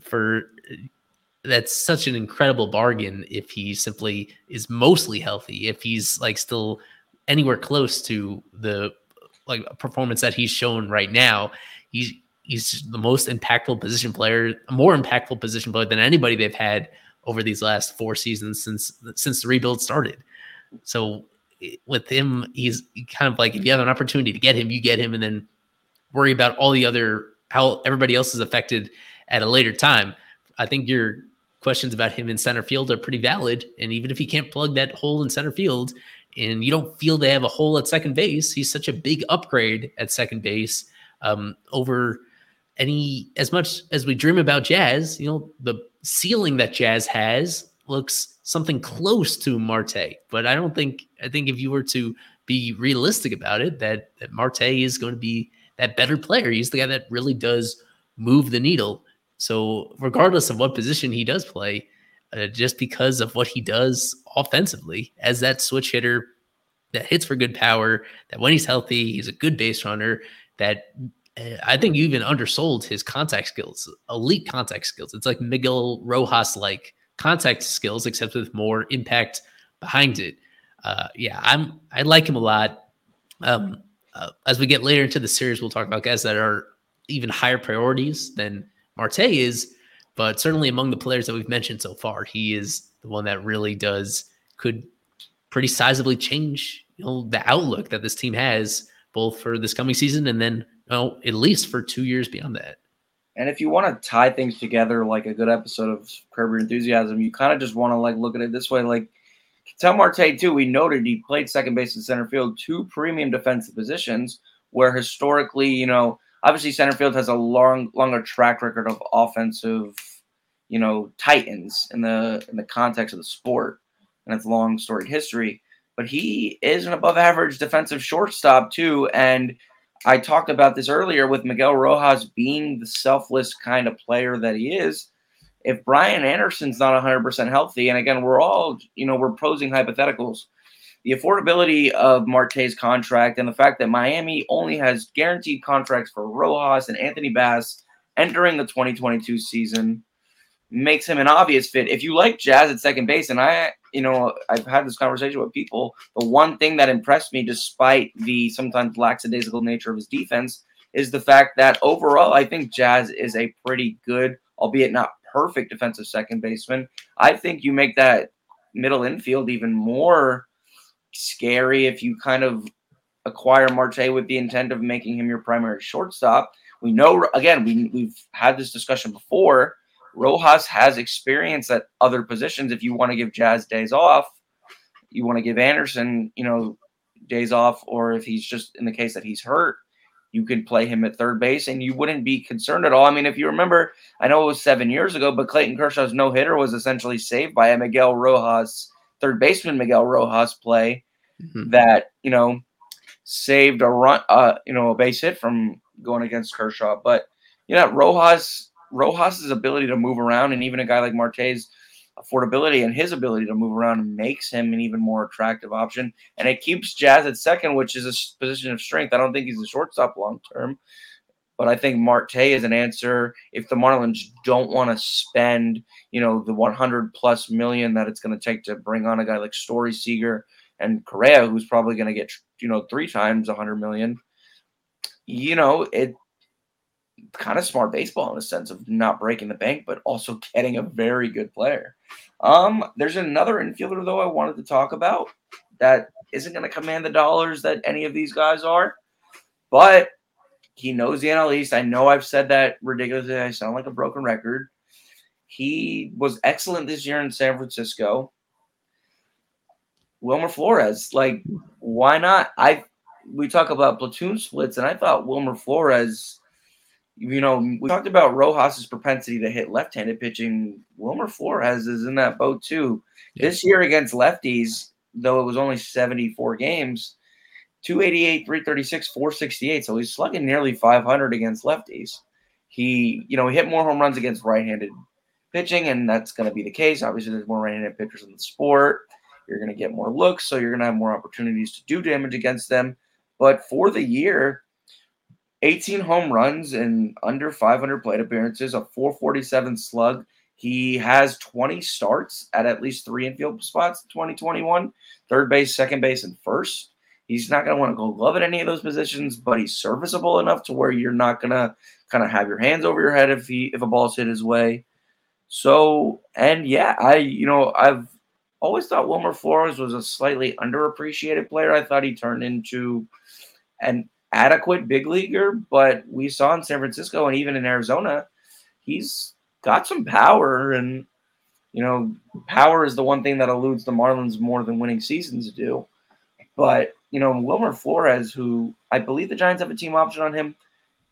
for that's such an incredible bargain if he simply is mostly healthy, if he's like still anywhere close to the like performance that he's shown right now. He's he's the most impactful position player, more impactful position player than anybody they've had over these last four seasons since since the rebuild started. So with him, he's kind of like if you have an opportunity to get him, you get him, and then worry about all the other how everybody else is affected at a later time. I think your questions about him in center field are pretty valid, and even if he can't plug that hole in center field, and you don't feel they have a hole at second base, he's such a big upgrade at second base um, over any as much as we dream about Jazz, you know, the ceiling that Jazz has looks something close to Marte. But I don't think I think if you were to be realistic about it, that, that Marte is going to be that better player. He's the guy that really does move the needle. So regardless of what position he does play, uh, just because of what he does offensively as that switch hitter that hits for good power, that when he's healthy, he's a good base runner, that I think you even undersold his contact skills, elite contact skills. It's like Miguel Rojas like contact skills, except with more impact behind it. Uh, yeah, I'm I like him a lot. Um, uh, as we get later into the series, we'll talk about guys that are even higher priorities than Marte is, but certainly among the players that we've mentioned so far, he is the one that really does could pretty sizably change you know the outlook that this team has both for this coming season and then well, at least for two years beyond that. And if you want to tie things together like a good episode of Curb Your Enthusiasm, you kind of just want to like look at it this way. Like Tell Marte, too, we noted he played second base and center field, two premium defensive positions where historically, you know, obviously center field has a long longer track record of offensive, you know, titans in the in the context of the sport and its long storied history. But he is an above average defensive shortstop too, and I talked about this earlier with Miguel Rojas being the selfless kind of player that he is. If Brian Anderson's not 100% healthy, and again, we're all, you know, we're posing hypotheticals. The affordability of Marte's contract and the fact that Miami only has guaranteed contracts for Rojas and Anthony Bass entering the 2022 season makes him an obvious fit. If you like Jazz at second base, and I, you know, I've had this conversation with people, the one thing that impressed me, despite the sometimes lackadaisical nature of his defense, is the fact that overall, I think Jazz is a pretty good, albeit not perfect, defensive second baseman. I think you make that middle infield even more scary if you kind of acquire Marte with the intent of making him your primary shortstop. We know, again, we, we've had this discussion before Rojas has experience at other positions. If you want to give Jazz days off, you want to give Anderson, you know, days off, or if he's just in the case that he's hurt, you can play him at third base and you wouldn't be concerned at all. I mean, if you remember, I know it was seven years ago, but Clayton Kershaw's no hitter was essentially saved by a Miguel Rojas, third baseman Miguel Rojas play mm-hmm. that, you know, saved a run, uh, you know, a base hit from going against Kershaw. But, you know, Rojas Rojas's ability to move around, and even a guy like Marte's affordability and his ability to move around makes him an even more attractive option. And it keeps Jazz at second, which is a position of strength. I don't think he's a shortstop long term, but I think Marte is an answer if the Marlins don't want to spend, you know, the 100 plus million that it's going to take to bring on a guy like Story Seager and Correa, who's probably going to get, you know, three times a 100 million. You know, it kind of smart baseball in the sense of not breaking the bank, but also getting a very good player. Um, there's another infielder though I wanted to talk about that isn't going to command the dollars that any of these guys are, but he knows the NL East. I know I've said that ridiculously. I sound like a broken record. He was excellent this year in San Francisco. Wilmer Flores, like, why not? I we talk about platoon splits, and I thought Wilmer Flores, you know, we talked about Rojas's propensity to hit left-handed pitching. Wilmer Flores is in that boat too. Yeah. This year against lefties, though it was only 74 games, 288, 336, 468. So he's slugging nearly 500 against lefties. He, you know, he hit more home runs against right-handed pitching, and that's going to be the case. Obviously, there's more right-handed pitchers in the sport. You're going to get more looks, so you're going to have more opportunities to do damage against them. But for the year, 18 home runs and under 500 plate appearances, a 447 slug. He has 20 starts at at least three infield spots in 2021, third base, second base, and first. He's not going to want to go glove at any of those positions, but he's serviceable enough to where you're not going to kind of have your hands over your head if he if a ball's hit his way. So, and yeah, I you know I've always thought Wilmer Flores was a slightly underappreciated player. I thought he turned into an adequate big leaguer, but we saw in San Francisco and even in Arizona, he's got some power. And, you know, power is the one thing that eludes the Marlins more than winning seasons do. But, you know, Wilmer Flores, who I believe the Giants have a team option on him,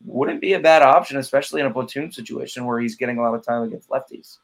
wouldn't be a bad option, especially in a platoon situation where he's getting a lot of time against lefties.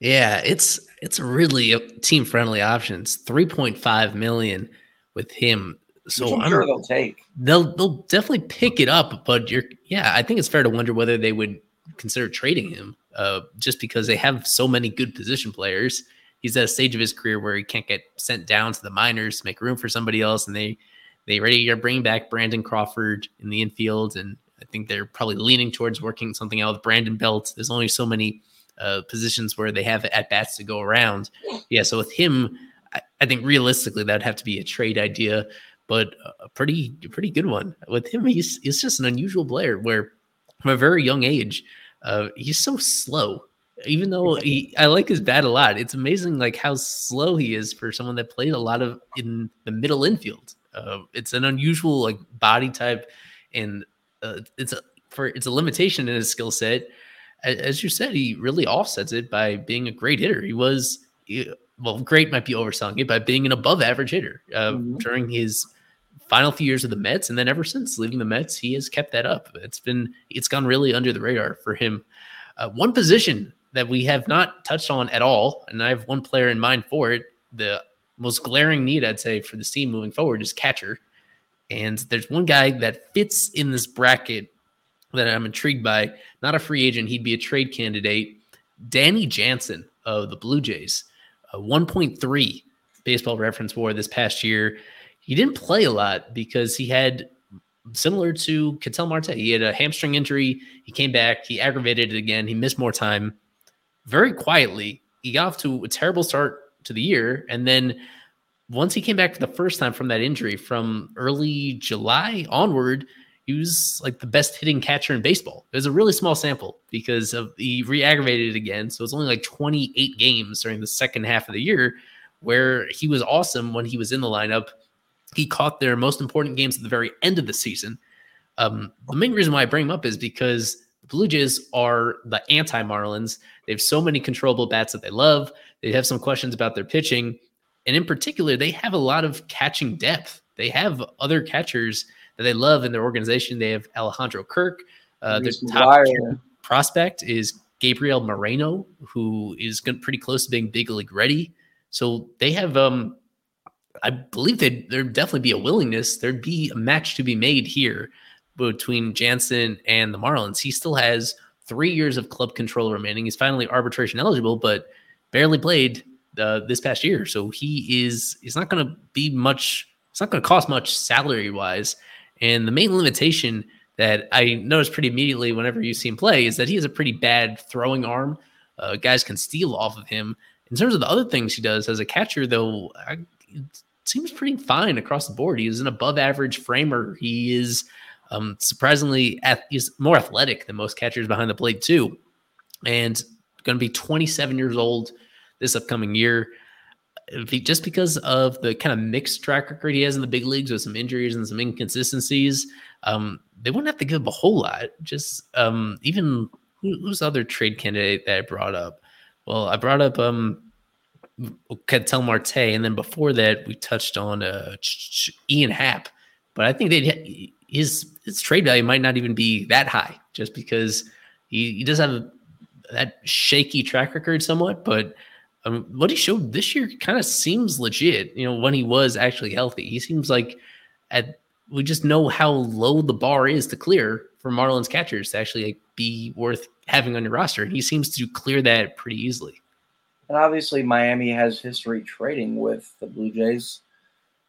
Yeah, it's it's really a team friendly options. Three point five million with him. So I'm sure they'll take. They'll they'll definitely pick it up, but you're yeah. I think it's fair to wonder whether they would consider trading him, uh, just because they have so many good position players. He's at a stage of his career where he can't get sent down to the minors to make room for somebody else, and they they ready to bring back Brandon Crawford in the infield, and I think they're probably leaning towards working something out with Brandon Belt. There's only so many uh, positions where they have at bats to go around. Yeah, so with him, I, I, think realistically that'd have to be a trade idea, but a pretty pretty good one. With him, he's he's just an unusual player where from a very young age, uh, he's so slow. Even though he, I like his bat a lot. It's amazing like how slow he is for someone that played a lot of in the middle infield. Uh, it's an unusual like body type, and uh, it's a for it's a limitation in his skill set as you said, he really offsets it by being a great hitter. He was, well, great might be overselling it by being an above average hitter uh, mm-hmm. during his final few years of the Mets, and then ever since leaving the Mets, he has kept that up. It's been it's gone really under the radar for him. Uh, one position that we have not touched on at all, and I have one player in mind for it. The most glaring need, I'd say, for the team moving forward is catcher. And there's one guy that fits in this bracket that I'm intrigued by. Not a free agent, he'd be a trade candidate. Danny Jansen of the Blue Jays, a 1.3 baseball reference war this past year. He didn't play a lot because he had similar to Ketel Marte. He had a hamstring injury. He came back. He aggravated it again. He missed more time. Very quietly, he got off to a terrible start to the year. And then once he came back for the first time from that injury from early July onward, he was like the best hitting catcher in baseball. It was a really small sample because of he re-aggravated it again. So it's only like 28 games during the second half of the year where he was awesome when he was in the lineup. He caught their most important games at the very end of the season. Um, the main reason why I bring him up is because the Blue Jays are the anti Marlins. They have so many controllable bats that they love. They have some questions about their pitching. And in particular, they have a lot of catching depth. They have other catchers that they love in their organization. They have Alejandro Kirk. Uh, their top prospect is Gabriel Moreno, who is pretty close to being big league ready. So they have, um, I believe that there'd definitely be a willingness. There'd be a match to be made here between Jansen and the Marlins. He still has three years of club control remaining. He's finally arbitration eligible, but barely played uh, this past year. So he is, he's not going to be much, it's not going to cost much salary wise. And the main limitation that I noticed pretty immediately whenever you see him play is that he has a pretty bad throwing arm. Uh, guys can steal off of him. In terms of the other things he does as a catcher, though, I, it seems pretty fine across the board. He is an above average framer. He is um, surprisingly he's more athletic than most catchers behind the plate too, and going to be 27 years old this upcoming year. Just because of the kind of mixed track record he has in the big leagues with some injuries and some inconsistencies, um, they wouldn't have to give up a whole lot. Just um, even who, who's other trade candidate that I brought up? Well, I brought up um, Ketel Marte, and then before that we touched on uh, Ian Happ. But I think that his his trade value might not even be that high, just because he, he does have that shaky track record somewhat, but um, what he showed this year kind of seems legit. You know, when he was actually healthy, he seems like at we just know how low the bar is to clear for Marlins catchers to actually like, be worth having on your roster, and he seems to clear that pretty easily. And obviously, Miami has history trading with the Blue Jays.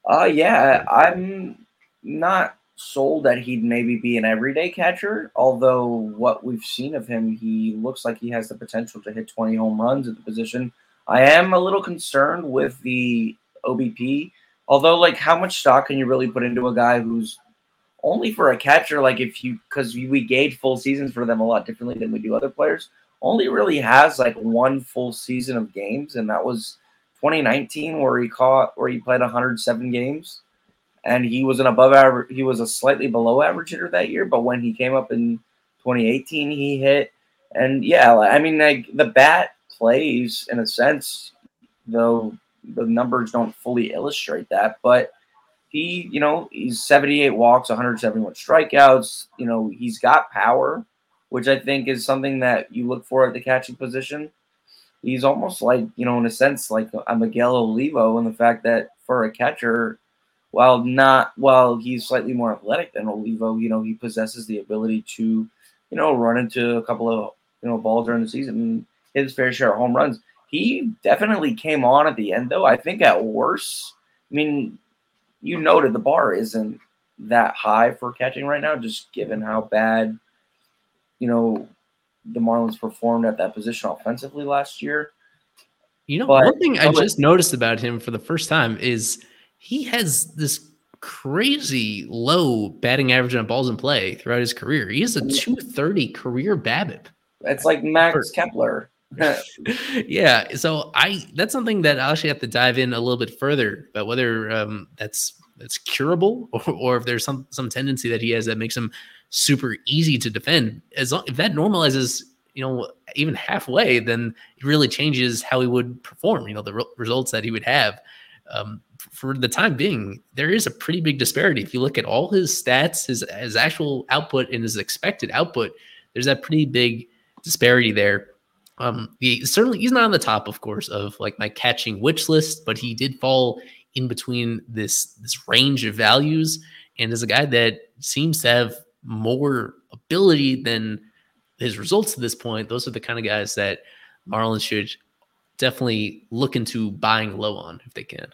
Uh, yeah, I'm not sold that he'd maybe be an everyday catcher. Although what we've seen of him, he looks like he has the potential to hit 20 home runs at the position. I am a little concerned with the OBP. Although, like, how much stock can you really put into a guy who's only for a catcher? Like, if you because we gauge full seasons for them a lot differently than we do other players. Only really has like one full season of games, and that was 2019, where he caught where he played 107 games, and he was an above average. He was a slightly below average hitter that year, but when he came up in 2018, he hit. And yeah, I mean, like the bat plays in a sense, though the numbers don't fully illustrate that. But he, you know, he's 78 walks, 171 strikeouts. You know, he's got power, which I think is something that you look for at the catching position. He's almost like, you know, in a sense, like a Miguel Olivo, in the fact that for a catcher, while not while he's slightly more athletic than Olivo, you know, he possesses the ability to, you know, run into a couple of you know balls during the season his fair share of home runs. He definitely came on at the end, though. I think at worst, I mean, you noted the bar isn't that high for catching right now, just given how bad, you know, the Marlins performed at that position offensively last year. You know, but, one thing I just noticed about him for the first time is he has this crazy low batting average on balls in play throughout his career. He has a 230 career BABIP. It's like Max Kepler. yeah, so I that's something that I actually have to dive in a little bit further about whether um, that's that's curable or, or if there's some some tendency that he has that makes him super easy to defend. As long if that normalizes, you know, even halfway, then it really changes how he would perform. You know, the re- results that he would have. Um, for the time being, there is a pretty big disparity. If you look at all his stats, his his actual output and his expected output, there's that pretty big disparity there. Um, he certainly he's not on the top, of course, of like my catching wish list, but he did fall in between this this range of values, and is a guy that seems to have more ability than his results to this point. Those are the kind of guys that Marlins should definitely look into buying low on if they can.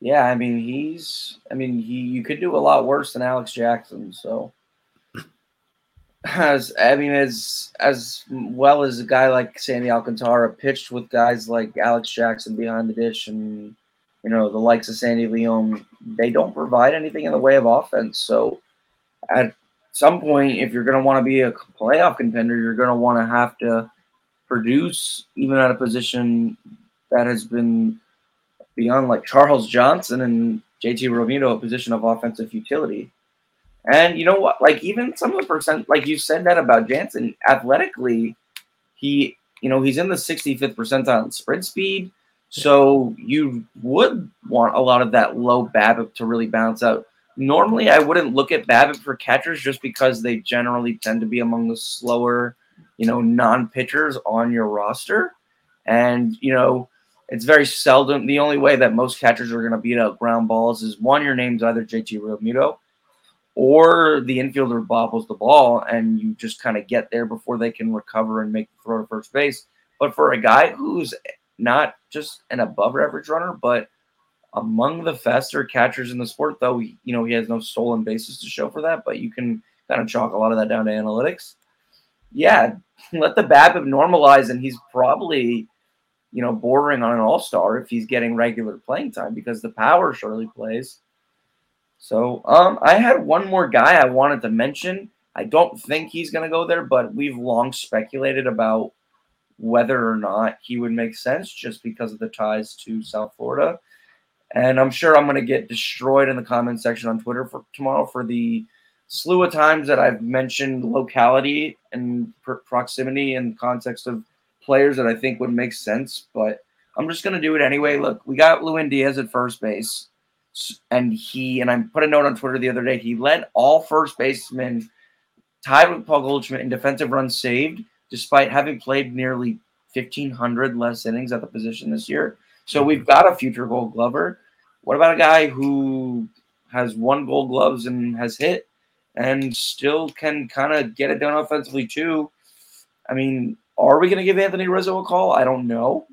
Yeah, I mean he's I mean he you could do a lot worse than Alex Jackson, so as I mean, as as well as a guy like Sandy Alcantara pitched with guys like Alex Jackson behind the dish and you know the likes of Sandy Leon, they don't provide anything in the way of offense. So at some point, if you're going to want to be a playoff contender, you're going to want to have to produce even at a position that has been beyond like Charles Johnson and JT Realmuto, a position of offensive utility. And you know what? Like even some of the percent, like you said that about Jansen, athletically, he, you know, he's in the 65th percentile in sprint speed. So you would want a lot of that low BABIP to really balance out. Normally, I wouldn't look at BABIP for catchers just because they generally tend to be among the slower, you know, non-pitchers on your roster. And you know, it's very seldom. The only way that most catchers are going to beat out ground balls is one, your name's either JT Realmuto, or the infielder bobbles the ball and you just kind of get there before they can recover and make the throw to first base. But for a guy who's not just an above average runner, but among the faster catchers in the sport, though, you know, he has no stolen bases to show for that, but you can kind of chalk a lot of that down to analytics. Yeah, let the BABIP normalize, and he's probably, you know, bordering on an all star if he's getting regular playing time because the power surely plays. So um, I had one more guy I wanted to mention. I don't think he's going to go there, but we've long speculated about whether or not he would make sense just because of the ties to South Florida. And I'm sure I'm going to get destroyed in the comment section on Twitter for tomorrow for the slew of times that I've mentioned locality and proximity in context of players that I think would make sense. But I'm just going to do it anyway. Look, we got Lewin Diaz at first base. And he, and I put a note on Twitter the other day, he led all first basemen tied with Paul Goldschmidt in defensive runs saved, despite having played nearly 1,500 less innings at the position this year. So we've got a future gold glover. What about a guy who has won gold gloves and has hit and still can kind of get it done offensively too? I mean, are we going to give Anthony Rizzo a call? I don't know.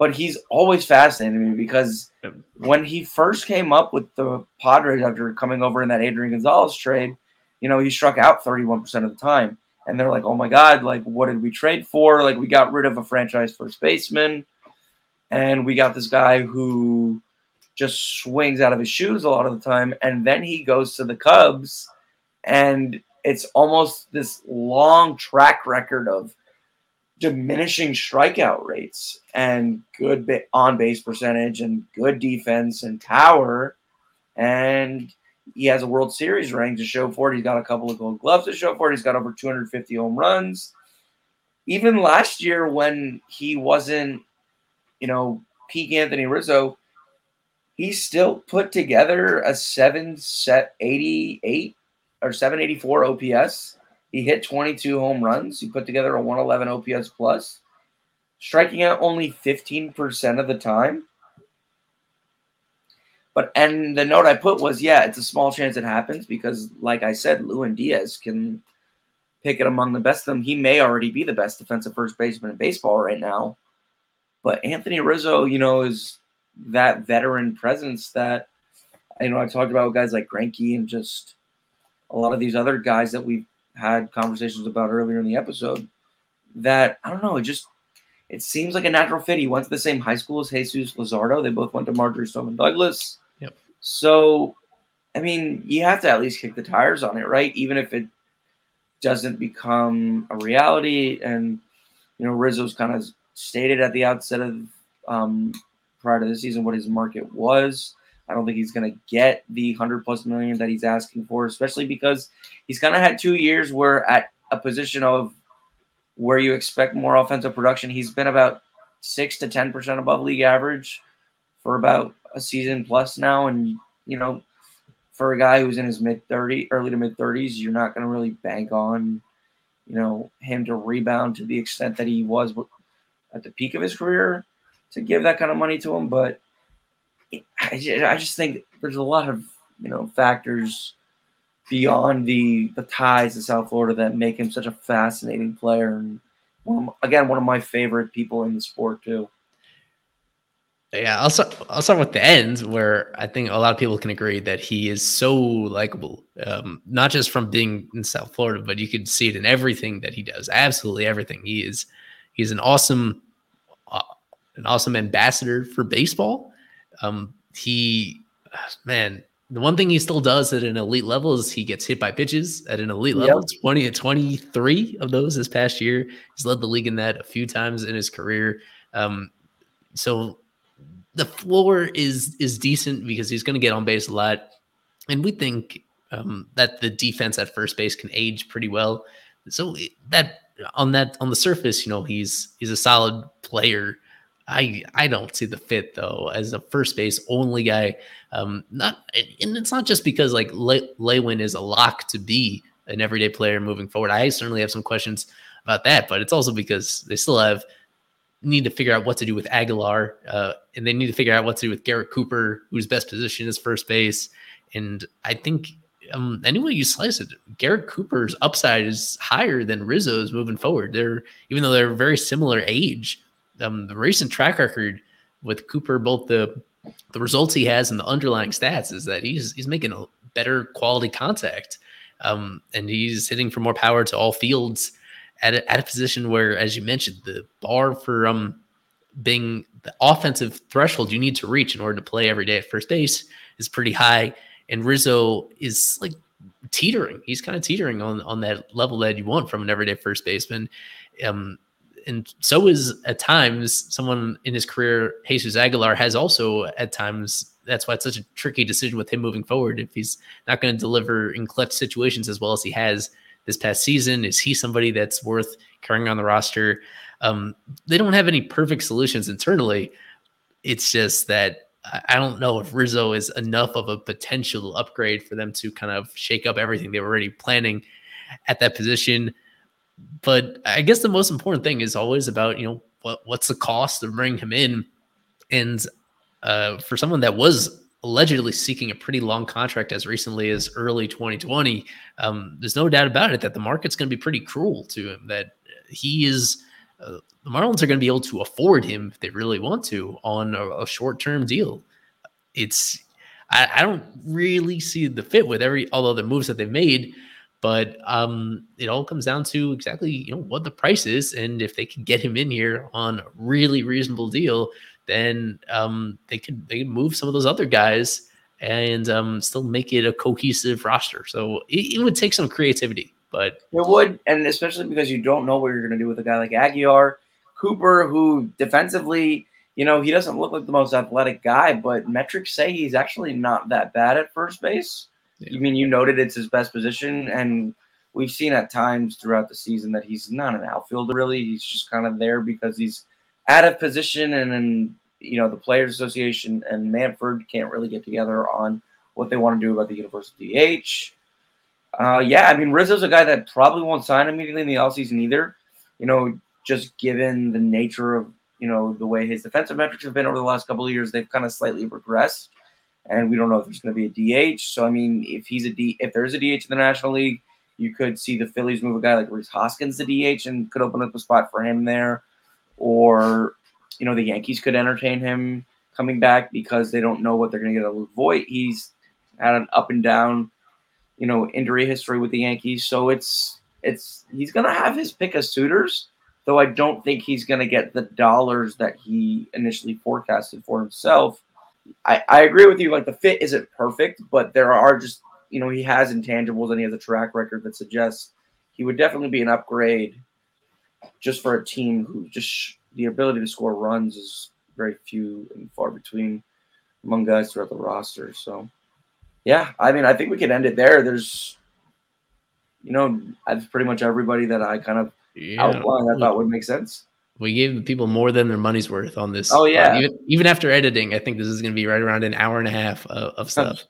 But he's always fascinating me because when he first came up with the Padres after coming over in that Adrian Gonzalez trade, you know, he struck out 31% of the time. And they're like, oh my God, like, what did we trade for? Like, we got rid of a franchise first baseman. And we got this guy who just swings out of his shoes a lot of the time. And then he goes to the Cubs. And it's almost this long track record of diminishing strikeout rates and good on base percentage and good defense and power. And he has a World Series ring to show for it. He's got a couple of gold gloves to show for it. He's got over 250 home runs. Even last year, when he wasn't, you know, peak Anthony Rizzo, he still put together a seven set 88 or 784 OPS. He hit 22 home runs. He put together a 111 OPS plus, striking out only 15% of the time. But and the note I put was, yeah, it's a small chance it happens because, like I said, Lewin Diaz can pick it among the best of them. He may already be the best defensive first baseman in baseball right now. But Anthony Rizzo, you know, is that veteran presence that you know I talked about with guys like Greinke and just a lot of these other guys that we've had conversations about earlier in the episode. That I don't know, it just it seems like a natural fit. He went to the same high school as Jesus Luzardo. They both went to Marjory Stoneman Douglas. Yep. So, I mean, you have to at least kick the tires on it, right? Even if it doesn't become a reality. And, you know, Rizzo's kind of stated at the outset of um, prior to the season what his market was. I don't think he's going to get the 100 plus million that he's asking for, especially because he's kind of had two years where at a position of where you expect more offensive production, he's been about six to 10% above league average for about a season plus now, and you know, for a guy who's in his mid 30, early to mid 30s, you're not going to really bank on, you know, him to rebound to the extent that he was at the peak of his career to give that kind of money to him. But I just think there's a lot of you know factors beyond the the ties to South Florida that make him such a fascinating player and one, again one of my favorite people in the sport too. Yeah, I'll start, I'll start with the end where I think a lot of people can agree that he is so likable, um, not just from being in South Florida, but you could see it in everything that he does. Absolutely everything. He is he's an awesome uh, an awesome ambassador for baseball. Um, he man, the one thing he still does at an elite level is he gets hit by pitches at an elite level. Yep. 20 to 23 of those this past year. He's led the league in that a few times in his career. Um, so the floor is is decent because he's going to get on base a lot, and we think um, that the defense at first base can age pretty well. So that on that on the surface, you know, he's he's a solid player. I I don't see the fit though as a first base only guy. Um, not and it's not just because like Le- Lewin is a lock to be an everyday player moving forward. I certainly have some questions about that, but it's also because they still have need to figure out what to do with Aguilar, uh, and they need to figure out what to do with Garrett Cooper, whose best position is first base. And I think um, anyway you slice it, Garrett Cooper's upside is higher than Rizzo's moving forward. They're even though they're very similar age, um, the recent track record with Cooper, both the the results he has and the underlying stats is that he's he's making a better quality contact, um, and he's hitting for more power to all fields at a, at a position where, as you mentioned, the bar for um being the offensive threshold you need to reach in order to play every day at first base is pretty high. And Rizzo is like teetering. He's kind of teetering on on that level that you want from an everyday first baseman. Um, and so is at times someone in his career, Jesus Aguilar, has also at times. That's why it's such a tricky decision with him moving forward. If he's not going to deliver in clutch situations as well as he has this past season, is he somebody that's worth carrying on the roster? Um, they don't have any perfect solutions internally. It's just that I don't know if Rizzo is enough of a potential upgrade for them to kind of shake up everything they were already planning at that position but I guess the most important thing is always about you know what what's the cost of bringing him in, and uh, for someone that was allegedly seeking a pretty long contract as recently as early 2020, um, there's no doubt about it that the market's going to be pretty cruel to him. That he is. Uh, the Marlins are going to be able to afford him if they really want to on a, a short-term deal. It's I, I, don't really see the fit with every all the moves that they've made. But um, it all comes down to exactly you know what the price is, and if they can get him in here on a really reasonable deal, then um, they could they could move some of those other guys and um, still make it a cohesive roster. So it, it, would take some creativity, but it would, and especially because you don't know what you're going to do with a guy like Aguilar, Cooper, who defensively, you know, he doesn't look like the most athletic guy, but metrics say he's actually not that bad at first base. You mean you noted it's his best position, and we've seen at times throughout the season that he's not an outfielder really. He's just kind of there because he's out of position, and then you know the Players Association and Manfred can't really get together on what they want to do about the universal DH. Uh, yeah, I mean Rizzo's a guy that probably won't sign immediately in the offseason either. You know, just given the nature of you know the way his defensive metrics have been over the last couple of years, they've kind of slightly regressed and we don't know if there's going to be a DH. So I mean, if he's a D, if there's a DH in the National League, you could see the Phillies move a guy like Rhys Hoskins to DH and could open up a spot for him there, or you know the Yankees could entertain him coming back because they don't know what they're going to get out of Voit. He's had an up and down, you know, injury history with the Yankees, so it's it's he's going to have his pick of suitors. Though I don't think he's going to get the dollars that he initially forecasted for himself I, I agree with you. Like the fit isn't perfect, but there are just you know he has intangibles and he has a track record that suggests he would definitely be an upgrade just for a team who just the ability to score runs is very few and far between among guys throughout the roster. So yeah, I mean I think we can end it there. There's you know, that's pretty much everybody that I kind of yeah. outlined I thought would make sense we gave people more than their money's worth on this. Oh yeah. Even, even, after editing, I think this is going to be right around an hour and a half of, of stuff.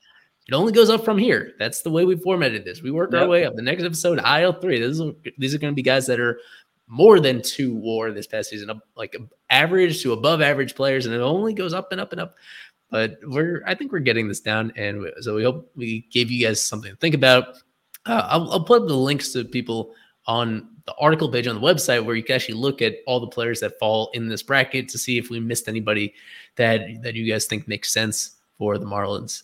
it only goes up from here. That's the way we formatted this. We work yep. our way up. The next episode, IL three. This is these are going to be guys that are more than two WAR this past season, like average to above average players, and it only goes up and up and up. But we're, I think we're getting this down, and so we hope we gave you guys something to think about. Uh, I'll, I'll put the links to people on the article page on the website where you can actually look at all the players that fall in this bracket to see if we missed anybody that that you guys think makes sense for the Marlins.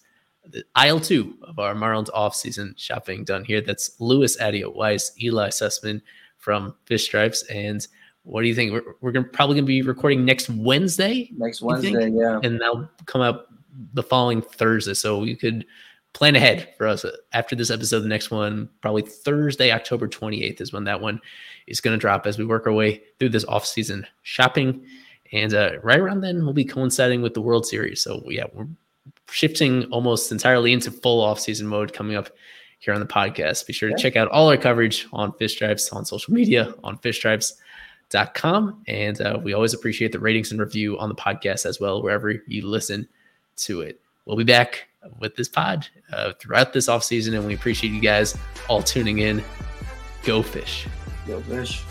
The aisle two of our Marlins offseason shopping done here. That's Louis Addeo Weiss, Ely Sussman from Fish Stripes. And what do you think? We're, we're gonna, probably going to be recording next Wednesday. Next Wednesday, yeah. And that'll come out the following Thursday. So you could plan ahead for us after this episode. The next one, probably Thursday, October 28th, is when that one is going to drop as we work our way through this off-season shopping. And uh, right around then, we'll be coinciding with the World Series. So, yeah, we're shifting almost entirely into full off-season mode coming up here on the podcast. Be sure to yeah. check out all our coverage on Fish Stripes on social media on fish fishstripes.com. And uh, we always appreciate the ratings and review on the podcast as well, wherever you listen to it. We'll be back with this pod uh, throughout this off season, and we appreciate you guys all tuning in. Go fish. Go fish.